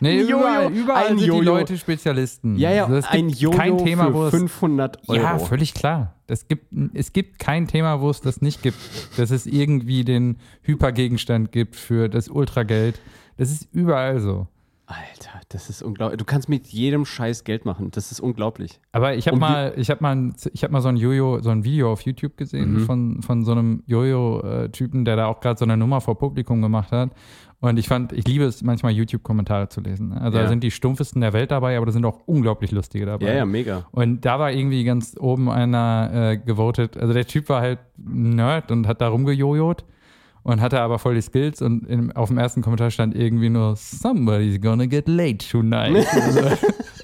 Nee, Ein Jojo, überall, überall ein sind Jojo. die Leute Spezialisten. Ja, ja, Also ein Jojo kein Thema, wo für es 500 Euro. Ja, völlig klar. Das gibt, es gibt kein Thema, wo es das nicht gibt. Dass es irgendwie den Hypergegenstand gibt für das Ultrageld. Das ist überall so. Alter, das ist unglaublich. Du kannst mit jedem Scheiß Geld machen. Das ist unglaublich. Aber ich habe mal, ich habe mal, ein- ich habe mal so ein Jojo, so ein Video auf YouTube gesehen Mhm. von, von so einem Jojo-Typen, der da auch gerade so eine Nummer vor Publikum gemacht hat. Und ich fand, ich liebe es manchmal YouTube-Kommentare zu lesen. Also Ja. da sind die stumpfesten der Welt dabei, aber da sind auch unglaublich lustige dabei. Ja, ja, mega. Und da war irgendwie ganz oben einer äh, gewotet. Also der Typ war halt Nerd und hat da rumgejojot und hatte aber voll die Skills und in, auf dem ersten Kommentar stand irgendwie nur Somebody's gonna get late tonight. also,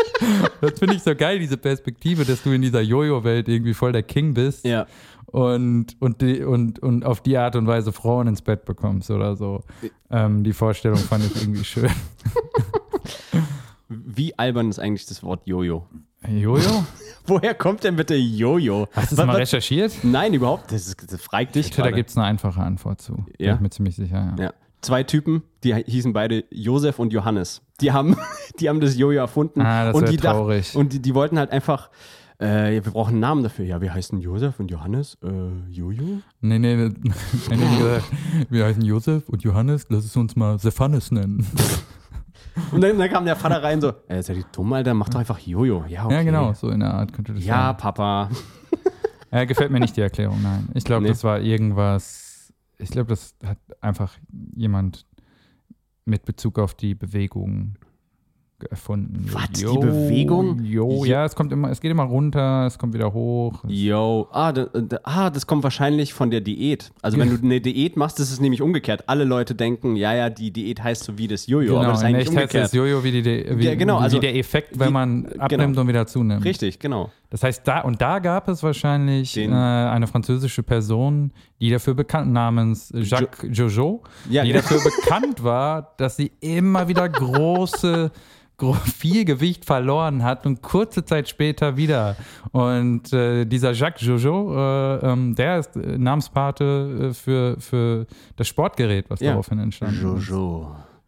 das finde ich so geil, diese Perspektive, dass du in dieser Jojo-Welt irgendwie voll der King bist Ja. und, und, die, und, und auf die Art und Weise Frauen ins Bett bekommst oder so. Ähm, die Vorstellung fand ich irgendwie schön. Wie albern ist eigentlich das Wort Jojo? Jojo? Woher kommt denn bitte Jojo? Hast du das mal recherchiert? Nein, überhaupt. Das, ist, das fragt dich Da gibt es eine einfache Antwort zu. Bin Ja? ich mir ziemlich sicher. Ja. Ja. Zwei Typen, die hießen beide Josef und Johannes. Die haben, die haben das Jojo erfunden. Ah, das und die dacht- traurig. Und die, die wollten halt einfach, äh, ja, wir brauchen einen Namen dafür. Ja, wir heißen Josef und Johannes. Äh, Jojo? Nee, nee, nee. nee, nee wir heißen Josef und Johannes, lass es uns mal Sephanes nennen. Und dann, dann kam der Vater rein so, äh, seid ihr dumm, Alter? Mach doch einfach Jojo. Ja, okay. Ja, genau, so in der Art könnte das Ja, sein. Papa. Ja, gefällt mir nicht die Erklärung, nein. Ich glaube, Nee. das war irgendwas, ich glaube, das hat einfach jemand mit Bezug auf die Bewegung erfunden. Was, die Bewegung? Jo, Jo. ja, es kommt immer, es geht immer runter, es kommt wieder hoch. Yo, ah, da, da, ah, das kommt wahrscheinlich von der Diät. Also wenn du eine Diät machst, ist es nämlich umgekehrt. Alle Leute denken, ja, ja, die Diät heißt so wie das Jojo, aber Genau, das ist eigentlich echt heißt umgekehrt. das Jojo wie, die, wie, Ja, genau, wie also der Effekt, wenn wie- man genau. abnimmt und wieder zunimmt. Richtig, genau. Das heißt, da und da gab es wahrscheinlich äh, eine französische Person, die dafür bekannt namens Jacques Jojo, Ja, die ja. dafür bekannt war, dass sie immer wieder große gro- viel Gewicht verloren hat und kurze Zeit später wieder. Und äh, dieser Jacques Jojo, äh, ähm, der ist äh, Namenspate äh, für, für das Sportgerät, was Ja. daraufhin entstanden ist.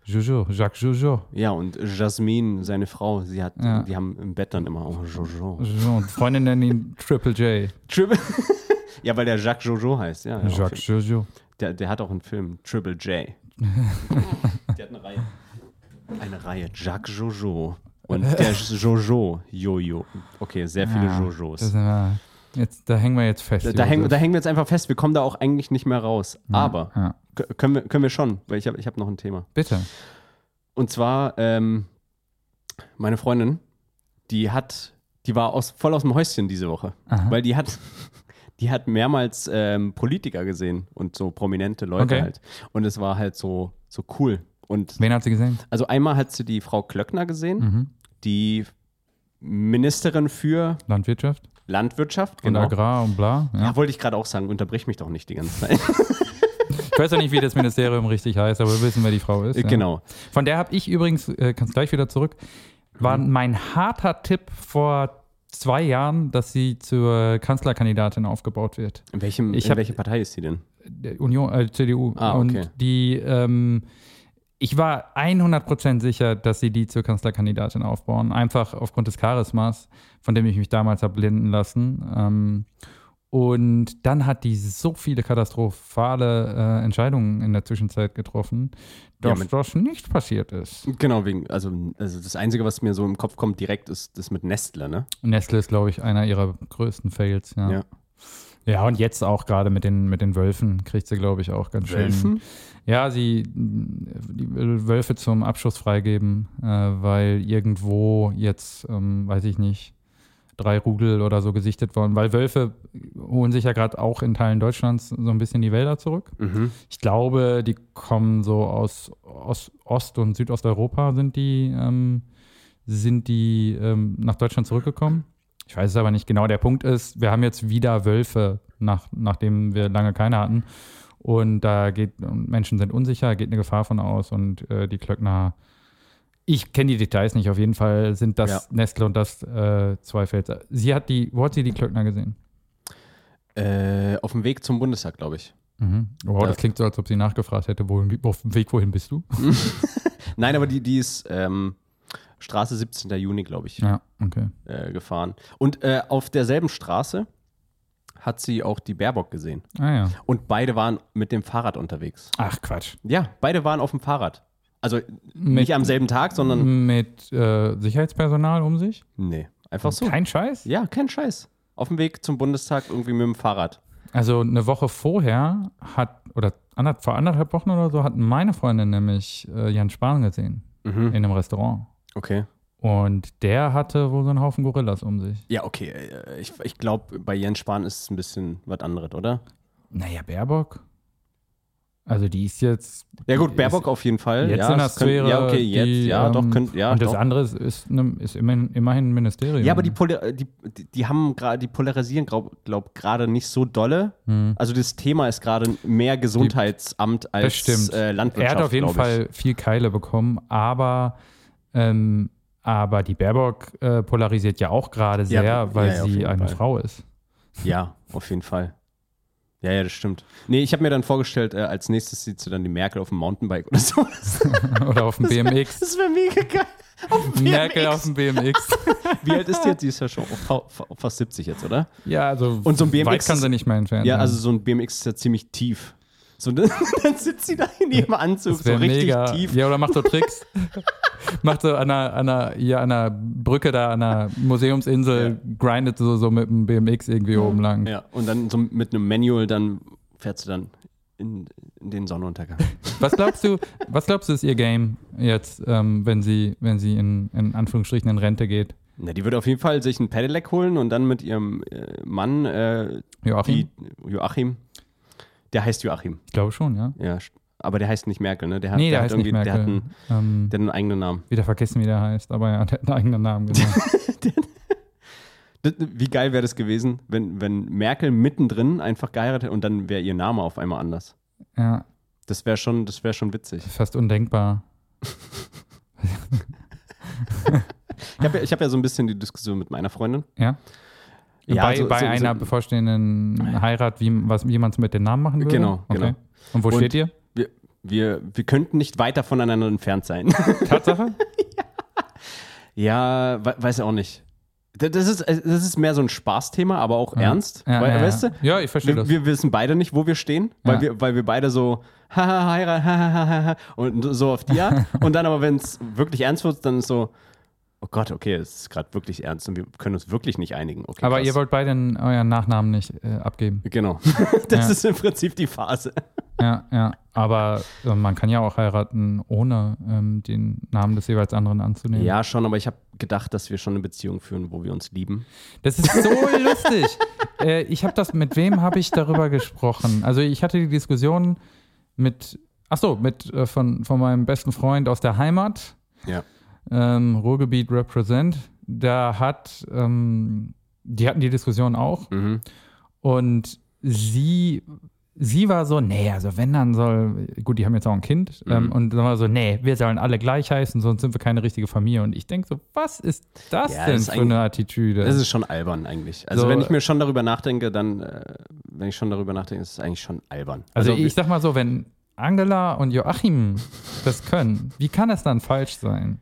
Jojo. Jacques Jojo. Ja, und Jasmine, seine Frau, sie hat, Ja. die haben im Bett dann immer auch Jojo. Jojo. Und Freunde nennen ihn Triple J. Triple. ja, weil der Jacques Jojo heißt, ja. Jacques Jojo. Der, der hat auch einen Film, Triple J. der hat eine Reihe. Eine Reihe, Jacques Jojo. Und der Jojo, Jojo. Okay, sehr viele Ja, Jojos. Das sind wir, jetzt, da hängen wir jetzt fest. Da, da, hängen, Josef. da hängen wir jetzt einfach fest. Wir kommen da auch eigentlich nicht mehr raus. Aber Ja. k- können wir, können wir schon, weil ich habe ich hab noch ein Thema. Bitte. Und zwar, ähm, meine Freundin, die hat, die war aus, voll aus dem Häuschen diese Woche. Aha. Weil die hat, die hat mehrmals ähm, Politiker gesehen und so prominente Leute Okay. halt. Und es war halt so, so cool. Und Wen hat sie gesehen? also einmal hat sie die Frau Klöckner gesehen, Mhm. die Ministerin für Landwirtschaft Landwirtschaft. und Genau. Agrar und bla. Ja. Ja, wollte ich gerade auch sagen, unterbrich mich doch nicht die ganze Zeit. Ich weiß ja nicht, wie das Ministerium richtig heißt, aber wir wissen, wer die Frau ist. Ja. Genau. Von der habe ich übrigens, äh, kannst gleich wieder zurück, war Mhm. mein harter Tipp vor zwei Jahren, dass sie zur Kanzlerkandidatin aufgebaut wird. In, welchem, Ich in hab- welche Partei ist sie denn? Union, äh, CDU. Ah, Und okay. die, ähm, ich war 100% sicher, dass sie die zur Kanzlerkandidatin aufbauen. Einfach aufgrund des Charismas, von dem ich mich damals habe blenden lassen. Ähm, und dann hat die so viele katastrophale äh, Entscheidungen in der Zwischenzeit getroffen, Ja, dass mit- das nicht passiert ist. Genau, wegen, also, also das Einzige, was mir so im Kopf kommt direkt, ist das mit Nestle, ne? Nestle ist, glaube ich, einer ihrer größten Fails. Ja, Ja. ja. und jetzt auch gerade mit den, mit den Wölfen kriegt sie, glaube ich, auch ganz schön. Ja, sie die will Wölfe zum Abschuss freigeben, äh, weil irgendwo jetzt, ähm, weiß ich nicht, drei Rudel oder so gesichtet worden, weil Wölfe holen sich ja gerade auch in Teilen Deutschlands so ein bisschen die Wälder zurück. Mhm. Ich glaube, die kommen so aus, aus Ost- und Südosteuropa sind die, ähm, sind die ähm, nach Deutschland zurückgekommen. Ich weiß es aber nicht genau. Der Punkt ist, wir haben jetzt wieder Wölfe, nach, nachdem wir lange keine hatten. Und da geht, und Menschen sind unsicher, geht eine Gefahr von aus und äh, die Klöckner, ich kenne die Details nicht, auf jeden Fall sind das Ja. Nestle und das äh, zwei Felder. Sie hat die, wo hat sie die Klöckner gesehen? Äh, auf dem Weg zum Bundestag, glaube ich. Mhm. Wow, Ja. das klingt so, als ob sie nachgefragt hätte, wohin, auf dem Weg, wohin bist du? Nein, aber die, die ist ähm, Straße 17. Juni, glaube ich, Ja, okay. äh, gefahren. Und äh, auf derselben Straße hat sie auch die Baerbock gesehen. Ah ja. Und beide waren mit dem Fahrrad unterwegs. Ach Quatsch. Ja, beide waren auf dem Fahrrad. Also Mit- nicht am selben Tag, sondern. Mit äh, Sicherheitspersonal um sich? Nee, einfach so. Kein Scheiß? Ja, kein Scheiß. Auf dem Weg zum Bundestag irgendwie mit dem Fahrrad. Also eine Woche vorher hat, oder Ander, vor anderthalb Wochen oder so hat meine Freundin nämlich äh, Jan Spahn gesehen Mhm. in einem Restaurant. Okay. Und der hatte wohl so einen Haufen Gorillas um sich. Ja, okay. äh, Ich, ich glaube, bei Jens Spahn ist es ein bisschen was anderes, oder? Naja, Baerbock. Also die ist jetzt. Ja, gut, Baerbock auf jeden Fall. Jetzt ja, in der Sphäre. Ja, okay, jetzt. die, ja, doch, ähm, könnt, ja. und das doch. andere ist, ist, ne, ist immerhin, immerhin ein Ministerium. Ja, aber die, Polar, die, die, haben gerade, die polarisieren, glaub, glaub gerade nicht so dolle. Hm. Also das Thema ist gerade mehr Gesundheitsamt als Das stimmt. Äh, Er Landwirtschaft. hat auf jeden ich. Fall viel Keile bekommen, aber, ähm, aber die Baerbock äh, polarisiert ja auch gerade Ja, sehr, weil ja, ja, auf sie eine Fall. Frau ist. Ja, auf jeden Fall. Ja, ja, das stimmt. Nee, ich habe mir dann vorgestellt, äh, als nächstes sieht du dann die Merkel auf dem Mountainbike oder so. Oder auf dem BMX. Das wäre mega geil. Auf dem Merkel BMX. auf dem BMX. Wie alt ist die jetzt? Die ist ja schon fa- fa- fast 70 jetzt, oder? Ja, also Und so ein BMX weit kann sie nicht mehr entfernt Ja, also so ein BMX ist ja ziemlich tief. So, dann sitzt sie da in ihrem Anzug, so richtig mega. tief. Ja, oder macht so Tricks. macht so an einer, an einer, hier an einer Brücke da, an einer Museumsinsel, grindet so, so mit dem BMX irgendwie oben lang. Ja, und dann so mit einem Manual, dann fährst du dann in, in den Sonnenuntergang. Was glaubst du, was glaubst du ist ihr Game jetzt, ähm, wenn sie, wenn sie in, in Anführungsstrichen in Rente geht? Na, die würde auf jeden Fall sich ein Pedelec holen und dann mit ihrem äh, Mann, äh, Joachim? die, Joachim, der heißt Joachim, Ich glaube schon, ja. ja, aber der heißt nicht Merkel, ne? Der hat, nee, der, der, heißt nicht irgendwie, Merkel. der hat einen, ähm, der einen eigenen Namen. wieder vergessen, wie der heißt, aber ja, der hat einen eigenen Namen. Genau. Wie geil wäre das gewesen, wenn, wenn Merkel mittendrin einfach geheiratet hätte und dann wäre ihr Name auf einmal anders. ja, Das wäre schon, das wäre schon witzig. fast undenkbar. Ich habe ja, ich hab ja so ein bisschen die Diskussion mit meiner Freundin. Ja. Ja, bei so- bei so- einer so- bevorstehenden Heirat, wie, was, wie man es mit den Namen machen würde? Genau, okay. genau. Und wo Und- steht ihr? Wir, wir, wir könnten nicht weiter voneinander entfernt sein. Tatsache? ja, we weiß ich auch nicht. Das ist, das ist mehr so ein Spaßthema, aber auch Ja. ernst. Ja, weil, ja, weißt ja. du? Ja, ich verstehe Wir, das. wir wissen beide nicht, wo wir stehen, weil, Ja. wir, weil wir beide so haha, heirat, haha, haha, und so auf die Art. und dann aber, wenn es wirklich ernst wird, dann ist so, oh Gott, okay, es ist gerade wirklich ernst und wir können uns wirklich nicht einigen. Okay, aber krass. ihr wollt beide euren Nachnamen nicht äh, abgeben. Genau. das Ja. ist im Prinzip die Phase. Ja, ja. Aber äh, man kann ja auch heiraten, ohne ähm, den Namen des jeweils anderen anzunehmen. Ja, schon, aber ich habe gedacht, dass wir schon eine Beziehung führen, wo wir uns lieben. Das ist so lustig. Äh, ich habe das, mit wem habe ich darüber gesprochen? Also ich hatte die Diskussion mit, ach so, mit äh, von, von meinem besten Freund aus der Heimat, Ja. Ähm, Ruhrgebiet Represent. Da hat, ähm, die hatten die Diskussion auch Mhm. und sie, sie war so, nee, also wenn dann soll, gut, die haben jetzt auch ein Kind ähm, Mhm. und dann war so, nee, wir sollen alle gleich heißen, sonst sind wir keine richtige Familie. Und ich denke so, was ist das Ja, denn das ist für eine Attitüde? Das ist schon albern eigentlich. Also So, wenn ich mir schon darüber nachdenke, dann, äh, wenn ich schon darüber nachdenke, ist es eigentlich schon albern. Also, wir- ich sag mal so, wenn Angela und Joachim das können, wie kann es dann falsch sein?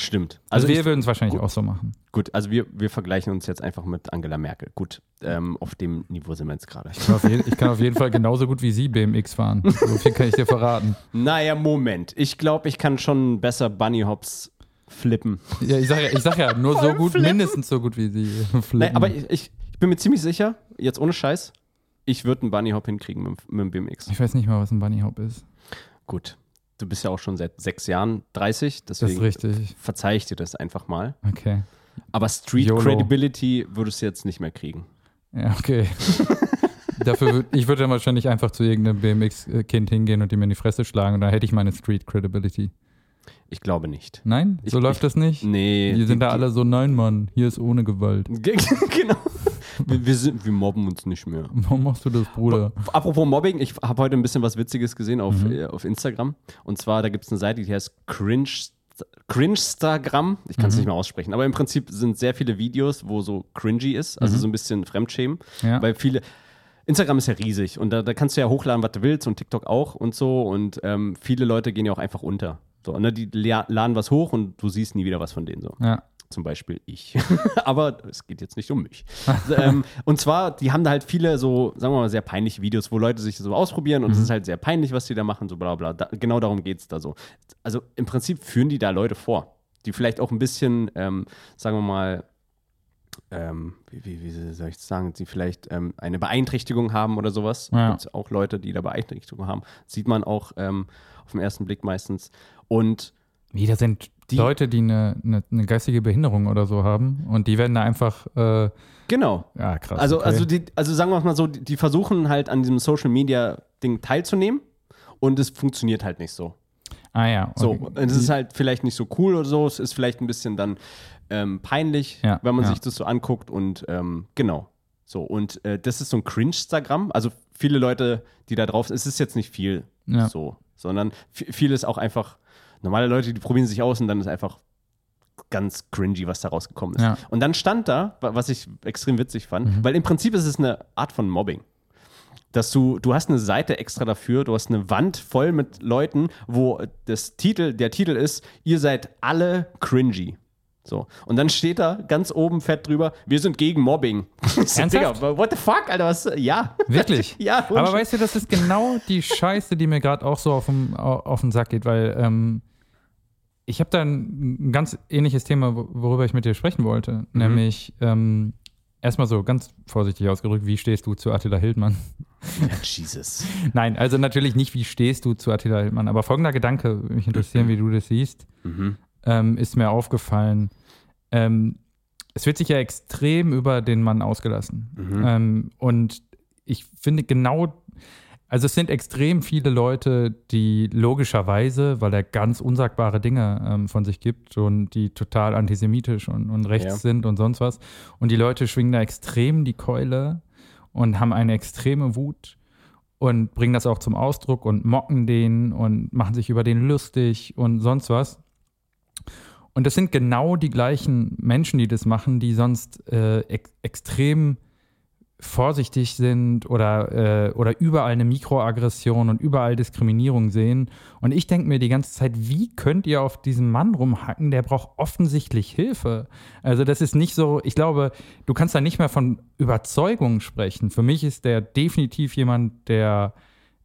Stimmt. Also, Also, wir würden es wahrscheinlich gut. auch so machen. gut, also wir, wir vergleichen uns jetzt einfach mit Angela Merkel. Gut, ähm, auf dem Niveau sind wir jetzt gerade. Ich kann, auf je, ich kann auf jeden Fall genauso gut wie sie BMX fahren. So viel kann ich dir verraten. Naja, Moment. Ich glaube, ich kann schon besser Bunny Hops flippen. Ja, ich sag ja, ich sag ja nur so gut, flippen. mindestens so gut wie sie. Flippen. Nein, aber ich, ich, ich bin mir ziemlich sicher, jetzt ohne Scheiß, ich würde einen Bunny Hop hinkriegen mit, mit dem BMX. ich weiß nicht mal, was ein Bunny Hop ist. Gut. Du bist ja auch schon seit sechs Jahren 30, Das ist deswegen richtig. verzeih ich dir das einfach mal. Okay. Aber Street YOLO. Credibility würdest du jetzt nicht mehr kriegen. Ja, okay. Dafür würd, ich würde dann wahrscheinlich einfach zu irgendeinem BMX-Kind hingehen und ihm in die Fresse schlagen und dann hätte ich meine Street Credibility. Ich glaube nicht. Nein? Ich- So läuft ich- das nicht? Nee. Die sind da die- alle so, nein, Mann, hier ist ohne Gewalt. genau. Wir, wir, sind, wir mobben uns nicht mehr. Warum machst du das, Bruder? Apropos Mobbing, ich habe heute ein bisschen was Witziges gesehen auf, Mhm. äh, auf Instagram. Und zwar, da gibt es eine Seite, die heißt Cringe. Cringestagram, ich kann es Mhm. nicht mehr aussprechen, aber im Prinzip sind sehr viele Videos, wo so cringy ist, also Mhm. so ein bisschen Fremdschämen, Ja. weil viele, Instagram ist ja riesig und da, da kannst du ja hochladen, was du willst und TikTok auch und so und ähm, viele Leute gehen ja auch einfach unter. So, ne, die la- laden was hoch und du siehst nie wieder was von denen so. ja. Zum Beispiel ich. Aber es geht jetzt nicht um mich. ähm, und zwar, die haben da halt viele so, sagen wir mal, sehr peinliche Videos, wo Leute sich so ausprobieren und es ist halt sehr peinlich, was die da machen, so bla bla. Da, genau darum geht es da so. Also im Prinzip führen die da Leute vor, die vielleicht auch ein bisschen, ähm, sagen wir mal, ähm, wie, wie, wie, soll ich das sagen, die vielleicht ähm, eine Beeinträchtigung haben oder sowas. Ja. Und auch Leute, die da Beeinträchtigung haben, sieht man auch ähm, auf den ersten Blick meistens. Und Wie, das sind Die- Leute, die eine, eine, eine geistige Behinderung oder so haben und die werden da einfach, äh, genau, ja krass. Also, okay. also, die, also sagen wir mal so, die, die versuchen halt an diesem Social Media Ding teilzunehmen und es funktioniert halt nicht so. ah ja. So, okay. es ist halt vielleicht nicht so cool oder so, es ist vielleicht ein bisschen dann ähm, peinlich, Ja, wenn man ja. sich das so anguckt und ähm, genau. So, und äh, das ist so ein Cringe-Instagram. Also viele Leute, die da drauf sind, es ist jetzt nicht viel Ja. so, sondern v- viel ist auch einfach, normale Leute, die probieren sich aus und dann ist einfach ganz cringy, was da rausgekommen ist. Ja. Und dann stand da, wa- was ich extrem witzig fand, Mhm. weil im Prinzip ist es eine Art von Mobbing. Dass du, du hast eine Seite extra dafür, du hast eine Wand voll mit Leuten, wo das Titel, der Titel ist, ihr seid alle cringy. So. Und dann steht da ganz oben fett drüber, wir sind gegen Mobbing. Ernsthaft? Digga, what the fuck, Alter, was? Ja. Wirklich? Ja, Aber weißt du, das ist genau die Scheiße, die mir gerade auch so auf den, auf den Sack geht, weil ähm, ich habe da ein, ein ganz ähnliches Thema, wo- worüber ich mit dir sprechen wollte. Mhm. Nämlich ähm, erstmal so ganz vorsichtig ausgedrückt, wie stehst du zu Attila Hildmann? Ja, Jesus. Nein, also natürlich nicht, wie stehst du zu Attila Hildmann, aber folgender Gedanke, würde mich interessieren, wie du das siehst, Mhm. ähm, ist mir aufgefallen. Ähm, es wird sich ja extrem über den Mann ausgelassen. Mhm. Ähm, und ich finde genau, also es sind extrem viele Leute, die logischerweise, weil er ganz unsagbare Dinge ähm, von sich gibt und die total antisemitisch und, und rechts Ja. sind und sonst was. Und die Leute schwingen da extrem die Keule und haben eine extreme Wut und bringen das auch zum Ausdruck und mocken den und machen sich über den lustig und sonst was. Und das sind genau die gleichen Menschen, die das machen, die sonst äh, ex extrem vorsichtig sind oder, äh, oder überall eine Mikroaggression und überall Diskriminierung sehen. Und ich denke mir die ganze Zeit, wie könnt ihr auf diesem Mann rumhacken? Der braucht offensichtlich Hilfe. Also das ist nicht so, ich glaube, du kannst da nicht mehr von Überzeugung sprechen. Für mich ist der definitiv jemand, der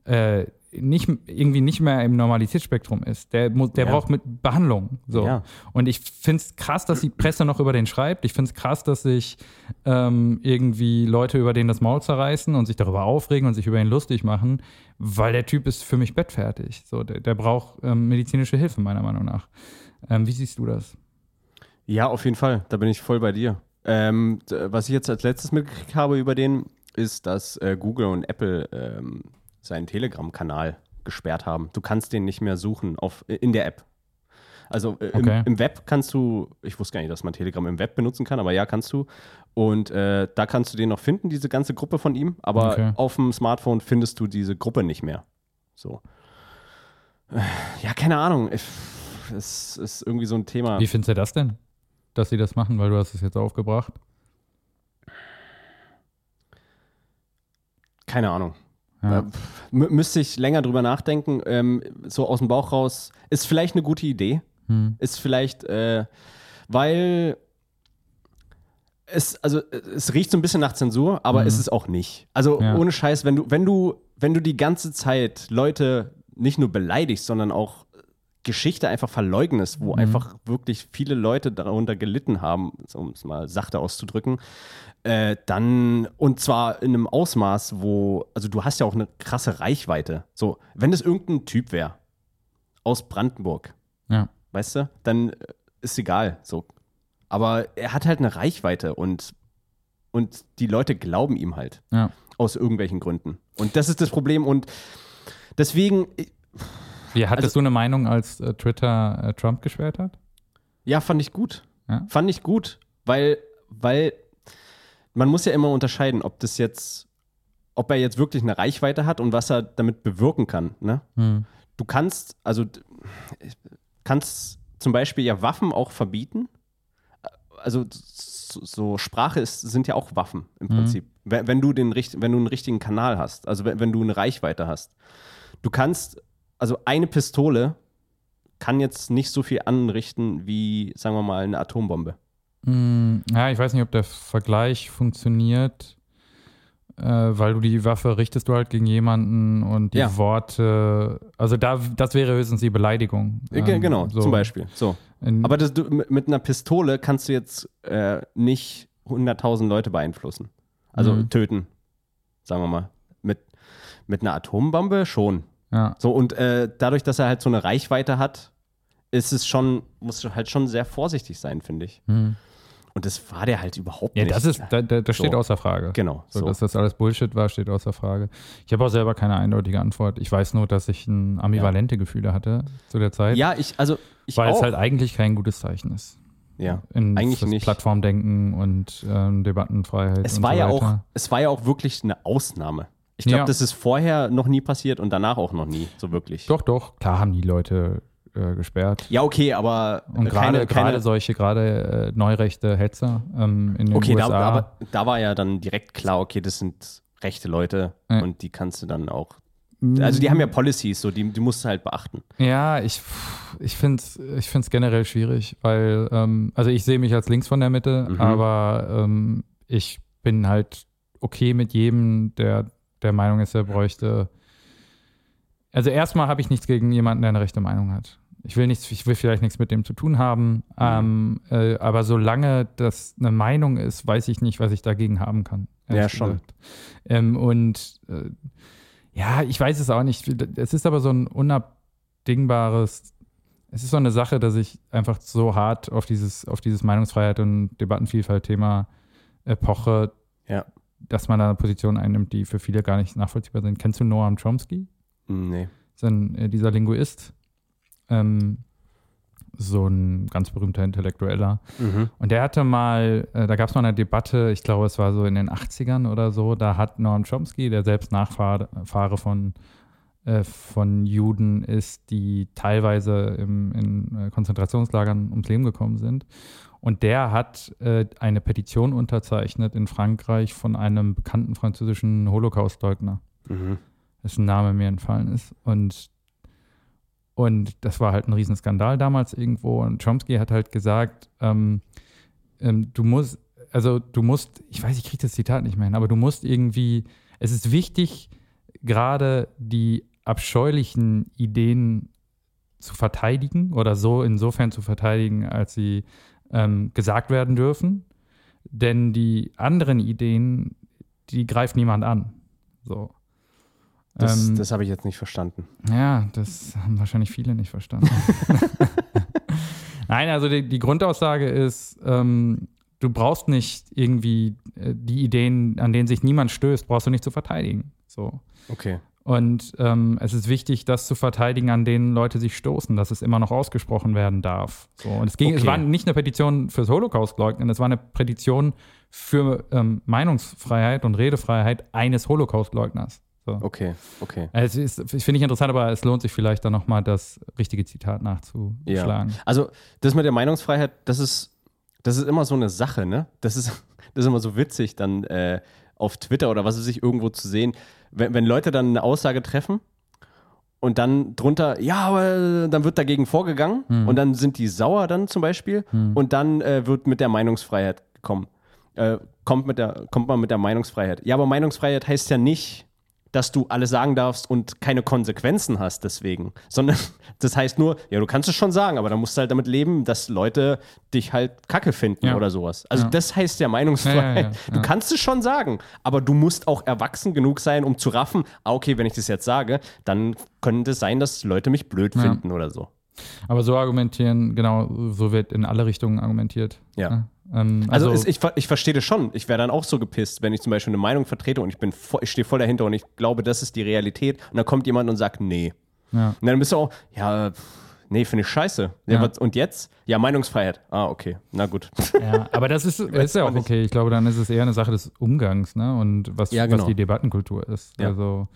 äh, nicht, irgendwie nicht mehr im Normalitätsspektrum ist. Der, der Ja. braucht mit Behandlung. So. Ja. Und ich finde es krass, dass die Presse noch über den schreibt. Ich finde es krass, dass sich ähm, irgendwie Leute über den das Maul zerreißen und sich darüber aufregen und sich über ihn lustig machen, weil der Typ ist für mich bettfertig. So, der, der braucht ähm, medizinische Hilfe, meiner Meinung nach. Ähm, wie siehst du das? Ja, auf jeden Fall. Da bin ich voll bei dir. Ähm, was ich jetzt als letztes mitgekriegt habe über den, ist, dass äh, Google und Apple ähm, seinen Telegram-Kanal gesperrt haben. Du kannst den nicht mehr suchen auf, in der App. Also äh, Okay. im, im Web kannst du, ich wusste gar nicht, dass man Telegram im Web benutzen kann, aber ja, kannst du. Und äh, da kannst du den noch finden, diese ganze Gruppe von ihm. Aber Okay. auf dem Smartphone findest du diese Gruppe nicht mehr. So. Ja, keine Ahnung. Es ist irgendwie so ein Thema. Wie findest du das denn, dass sie das machen? Weil du hast es jetzt aufgebracht. Keine Ahnung. Ja. Müsste ich länger drüber nachdenken. Ähm, so aus dem Bauch raus. Ist vielleicht eine gute Idee. Hm. Ist vielleicht, äh, weil es, also es riecht so ein bisschen nach Zensur, aber Mhm. ist es auch nicht. Also Ja. ohne Scheiß, wenn du, wenn du, wenn du die ganze Zeit Leute nicht nur beleidigst, sondern auch Geschichte einfach verleugnest, wo Mhm. einfach wirklich viele Leute darunter gelitten haben, um es mal sachte auszudrücken, äh, dann, und zwar in einem Ausmaß, wo, also du hast ja auch eine krasse Reichweite. So, wenn es irgendein Typ wäre aus Brandenburg, Ja. weißt du, dann äh, ist egal. So. Aber er hat halt eine Reichweite und, und die Leute glauben ihm halt Ja. aus irgendwelchen Gründen. Und das ist das Problem. Und deswegen, äh, Wie, hattest Also- du eine Meinung, als äh, Twitter äh, Trump gesperrt hat? ja, fand ich gut. Ja. Fand ich gut, weil, weil man muss ja immer unterscheiden, ob das jetzt, ob er jetzt wirklich eine Reichweite hat und was er damit bewirken kann. Ne? Hm. du kannst, also kannst zum Beispiel ja Waffen auch verbieten. Also so, Sprache ist, sind ja auch Waffen im Mhm. Prinzip. Wenn, wenn, du den, wenn du einen richtigen Kanal hast, also wenn, wenn du eine Reichweite hast. Du kannst, also eine Pistole kann jetzt nicht so viel anrichten wie, sagen wir mal, eine Atombombe. Mm, Ja, ich weiß nicht, ob der Vergleich funktioniert, äh, weil du die Waffe richtest du halt gegen jemanden und die Ja. Worte, also da, das wäre höchstens die Beleidigung. Äh, Ähm, genau, so. zum Beispiel. So. In, Aber das, du, mit mit einer Pistole kannst du jetzt äh, nicht 100.000 Leute beeinflussen. Also Mhm. töten, sagen wir mal. Mit, mit einer Atombombe schon. Ja. So, und äh, dadurch, dass er halt so eine Reichweite hat, ist es schon, musst du halt schon sehr vorsichtig sein, finde ich. Mhm. Und das war der halt überhaupt Ja, nicht. das ist, da, da, das steht So. außer Frage. Genau. So, So. Dass das alles Bullshit war, steht außer Frage. Ich habe auch selber keine eindeutige Antwort. Ich weiß nur, dass ich ein ambivalente Gefühle hatte zu der Zeit, ja, ich, also ich weil auch. es halt eigentlich kein gutes Zeichen ist. ja. In Eigentlich das nicht. Plattformdenken und ähm, Debattenfreiheit. Es war so ja auch, es war ja auch wirklich eine Ausnahme. Ich glaube, Ja. das ist vorher noch nie passiert und danach auch noch nie, so wirklich. Doch, doch. Klar haben die Leute äh, gesperrt. Ja, okay, aber Und gerade gerade solche, gerade äh, neurechte Hetzer ähm, in den Okay, da, USA. aber da war ja dann direkt klar, okay, das sind rechte Leute Ja. und die kannst du dann auch. Also die haben ja Policies, so die, die musst du halt beachten. Ja, ich, ich finde es ich find's generell schwierig, weil, ähm, also ich sehe mich als links von der Mitte, Mhm. aber ähm, ich bin halt okay mit jedem, der der Meinung ist, er bräuchte. Also erstmal habe ich nichts gegen jemanden, der eine rechte Meinung hat. Ich will nichts, ich will vielleicht nichts mit dem zu tun haben, ähm, äh, aber solange das eine Meinung ist, weiß ich nicht, was ich dagegen haben kann. Ja, schon. Ähm, und äh, ja, ich weiß es auch nicht. Es ist aber so ein unabdingbares, es ist so eine Sache, dass ich einfach so hart auf dieses, auf dieses Meinungsfreiheit und Debattenvielfalt-Thema äh, poche, Ja. Dass man da eine Position einnimmt, die für viele gar nicht nachvollziehbar sind. Kennst du Noam Chomsky? Nee. ist ein, äh, dieser Linguist, ähm, so ein ganz berühmter Intellektueller. Mhm. Und der hatte mal, äh, da gab es mal eine Debatte, ich glaube, es war so in den 80ern oder so, da hat Noam Chomsky, der selbst Nachfahre Fahre von, äh, von Juden ist, die teilweise im, in äh, Konzentrationslagern ums Leben gekommen sind. Und der hat äh, eine Petition unterzeichnet in Frankreich von einem bekannten französischen Holocaust-Leugner Mhm. dessen Name mir entfallen ist. Und, und das war halt ein Riesenskandal damals irgendwo. Und Chomsky hat halt gesagt, ähm, ähm, du musst, also du musst, ich weiß, ich kriege das Zitat nicht mehr hin, aber du musst irgendwie, es ist wichtig, gerade die abscheulichen Ideen zu verteidigen oder so insofern zu verteidigen, als sie ähm, gesagt werden dürfen. Denn die anderen Ideen, die greift niemand an. So. Das, Ähm, das habe ich jetzt nicht verstanden. ja, das haben wahrscheinlich viele nicht verstanden. Nein, also die, die Grundaussage ist, ähm, du brauchst nicht irgendwie äh, die Ideen, an denen sich niemand stößt, brauchst du nicht zu verteidigen. So. Okay. Und ähm, es ist wichtig, das zu verteidigen, an denen Leute sich stoßen, dass es immer noch ausgesprochen werden darf. So. Und es, ging, es Okay. war nicht eine Petition fürs Holocaust-Leugnen, es war eine Petition für ähm, Meinungsfreiheit und Redefreiheit eines Holocaust-Leugners. So. Okay, okay. Es ist, finde ich interessant, aber es lohnt sich vielleicht dann nochmal das richtige Zitat nachzuschlagen. Also, das mit der Meinungsfreiheit, das ist, das ist immer so eine Sache, ne? Das ist, das ist immer so witzig, dann äh, auf Twitter oder was weiß ich, irgendwo zu sehen, wenn, wenn Leute dann eine Aussage treffen und dann drunter, ja, aber dann wird dagegen vorgegangen Hm. und dann sind die sauer dann zum Beispiel und dann äh, wird mit der Meinungsfreiheit gekommen. Äh, kommt, mit der, kommt man mit der Meinungsfreiheit. Ja, aber Meinungsfreiheit heißt ja nicht, dass du alles sagen darfst und keine Konsequenzen hast deswegen, sondern das heißt nur, ja, du kannst es schon sagen, aber dann musst du halt damit leben, dass Leute dich halt kacke finden Ja. oder sowas. Also Ja. das heißt ja Meinungsfreiheit. Ja, Du kannst es schon sagen, aber du musst auch erwachsen genug sein, um zu raffen, ah, okay, wenn ich das jetzt sage, dann könnte es sein, dass Leute mich blöd finden oder so. Aber so argumentieren, genau, so wird in alle Richtungen argumentiert. Ja. Ähm, Also, also, ich, ich verstehe das schon. Ich wäre dann auch so gepisst, wenn ich zum Beispiel eine Meinung vertrete und ich bin ich stehe voll dahinter und ich glaube, das ist die Realität. Und dann kommt jemand und sagt, nee. ja. Und dann bist du auch, ja, nee, finde ich scheiße. Ja, was- Und jetzt? Ja, Meinungsfreiheit. Ah, okay. Na gut. ja, aber das ist, ist ja auch okay. Ich glaube, dann ist es eher eine Sache des Umgangs ne? und was, Ja, was genau. die Debattenkultur ist. Ja. Also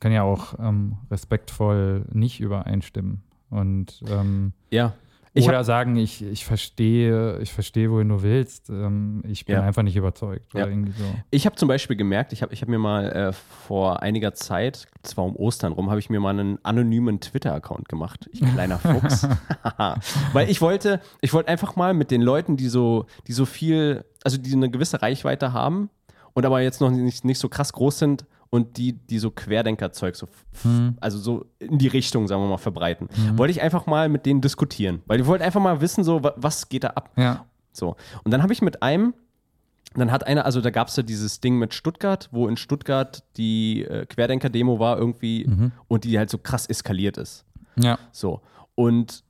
kann ja auch ähm, respektvoll nicht übereinstimmen. Und ähm, Ja. Ich oder sagen, ich, ich verstehe, ich verstehe, wohin du willst. Ähm, ich bin Ja. einfach nicht überzeugt. Ja. So. ich habe zum Beispiel gemerkt, ich habe ich hab mir mal äh, vor einiger Zeit, zwar um Ostern rum, habe ich mir mal einen anonymen Twitter-Account gemacht. Ich kleiner Fuchs. Weil ich wollte, ich wollte einfach mal mit den Leuten, die so, die so viel, also die eine gewisse Reichweite haben und aber jetzt noch nicht, nicht so krass groß sind und die, die so Querdenker-Zeug, so, Hm. also so in die Richtung, sagen wir mal, verbreiten. Wollte ich einfach mal mit denen diskutieren. Weil ich wollte einfach mal wissen, so, wa- was geht da ab? Ja. So. Und dann habe ich mit einem dann hat einer, also da gab es ja dieses Ding mit Stuttgart, wo in Stuttgart die äh, Querdenker-Demo war irgendwie und die halt so krass eskaliert ist. Ja. So. Und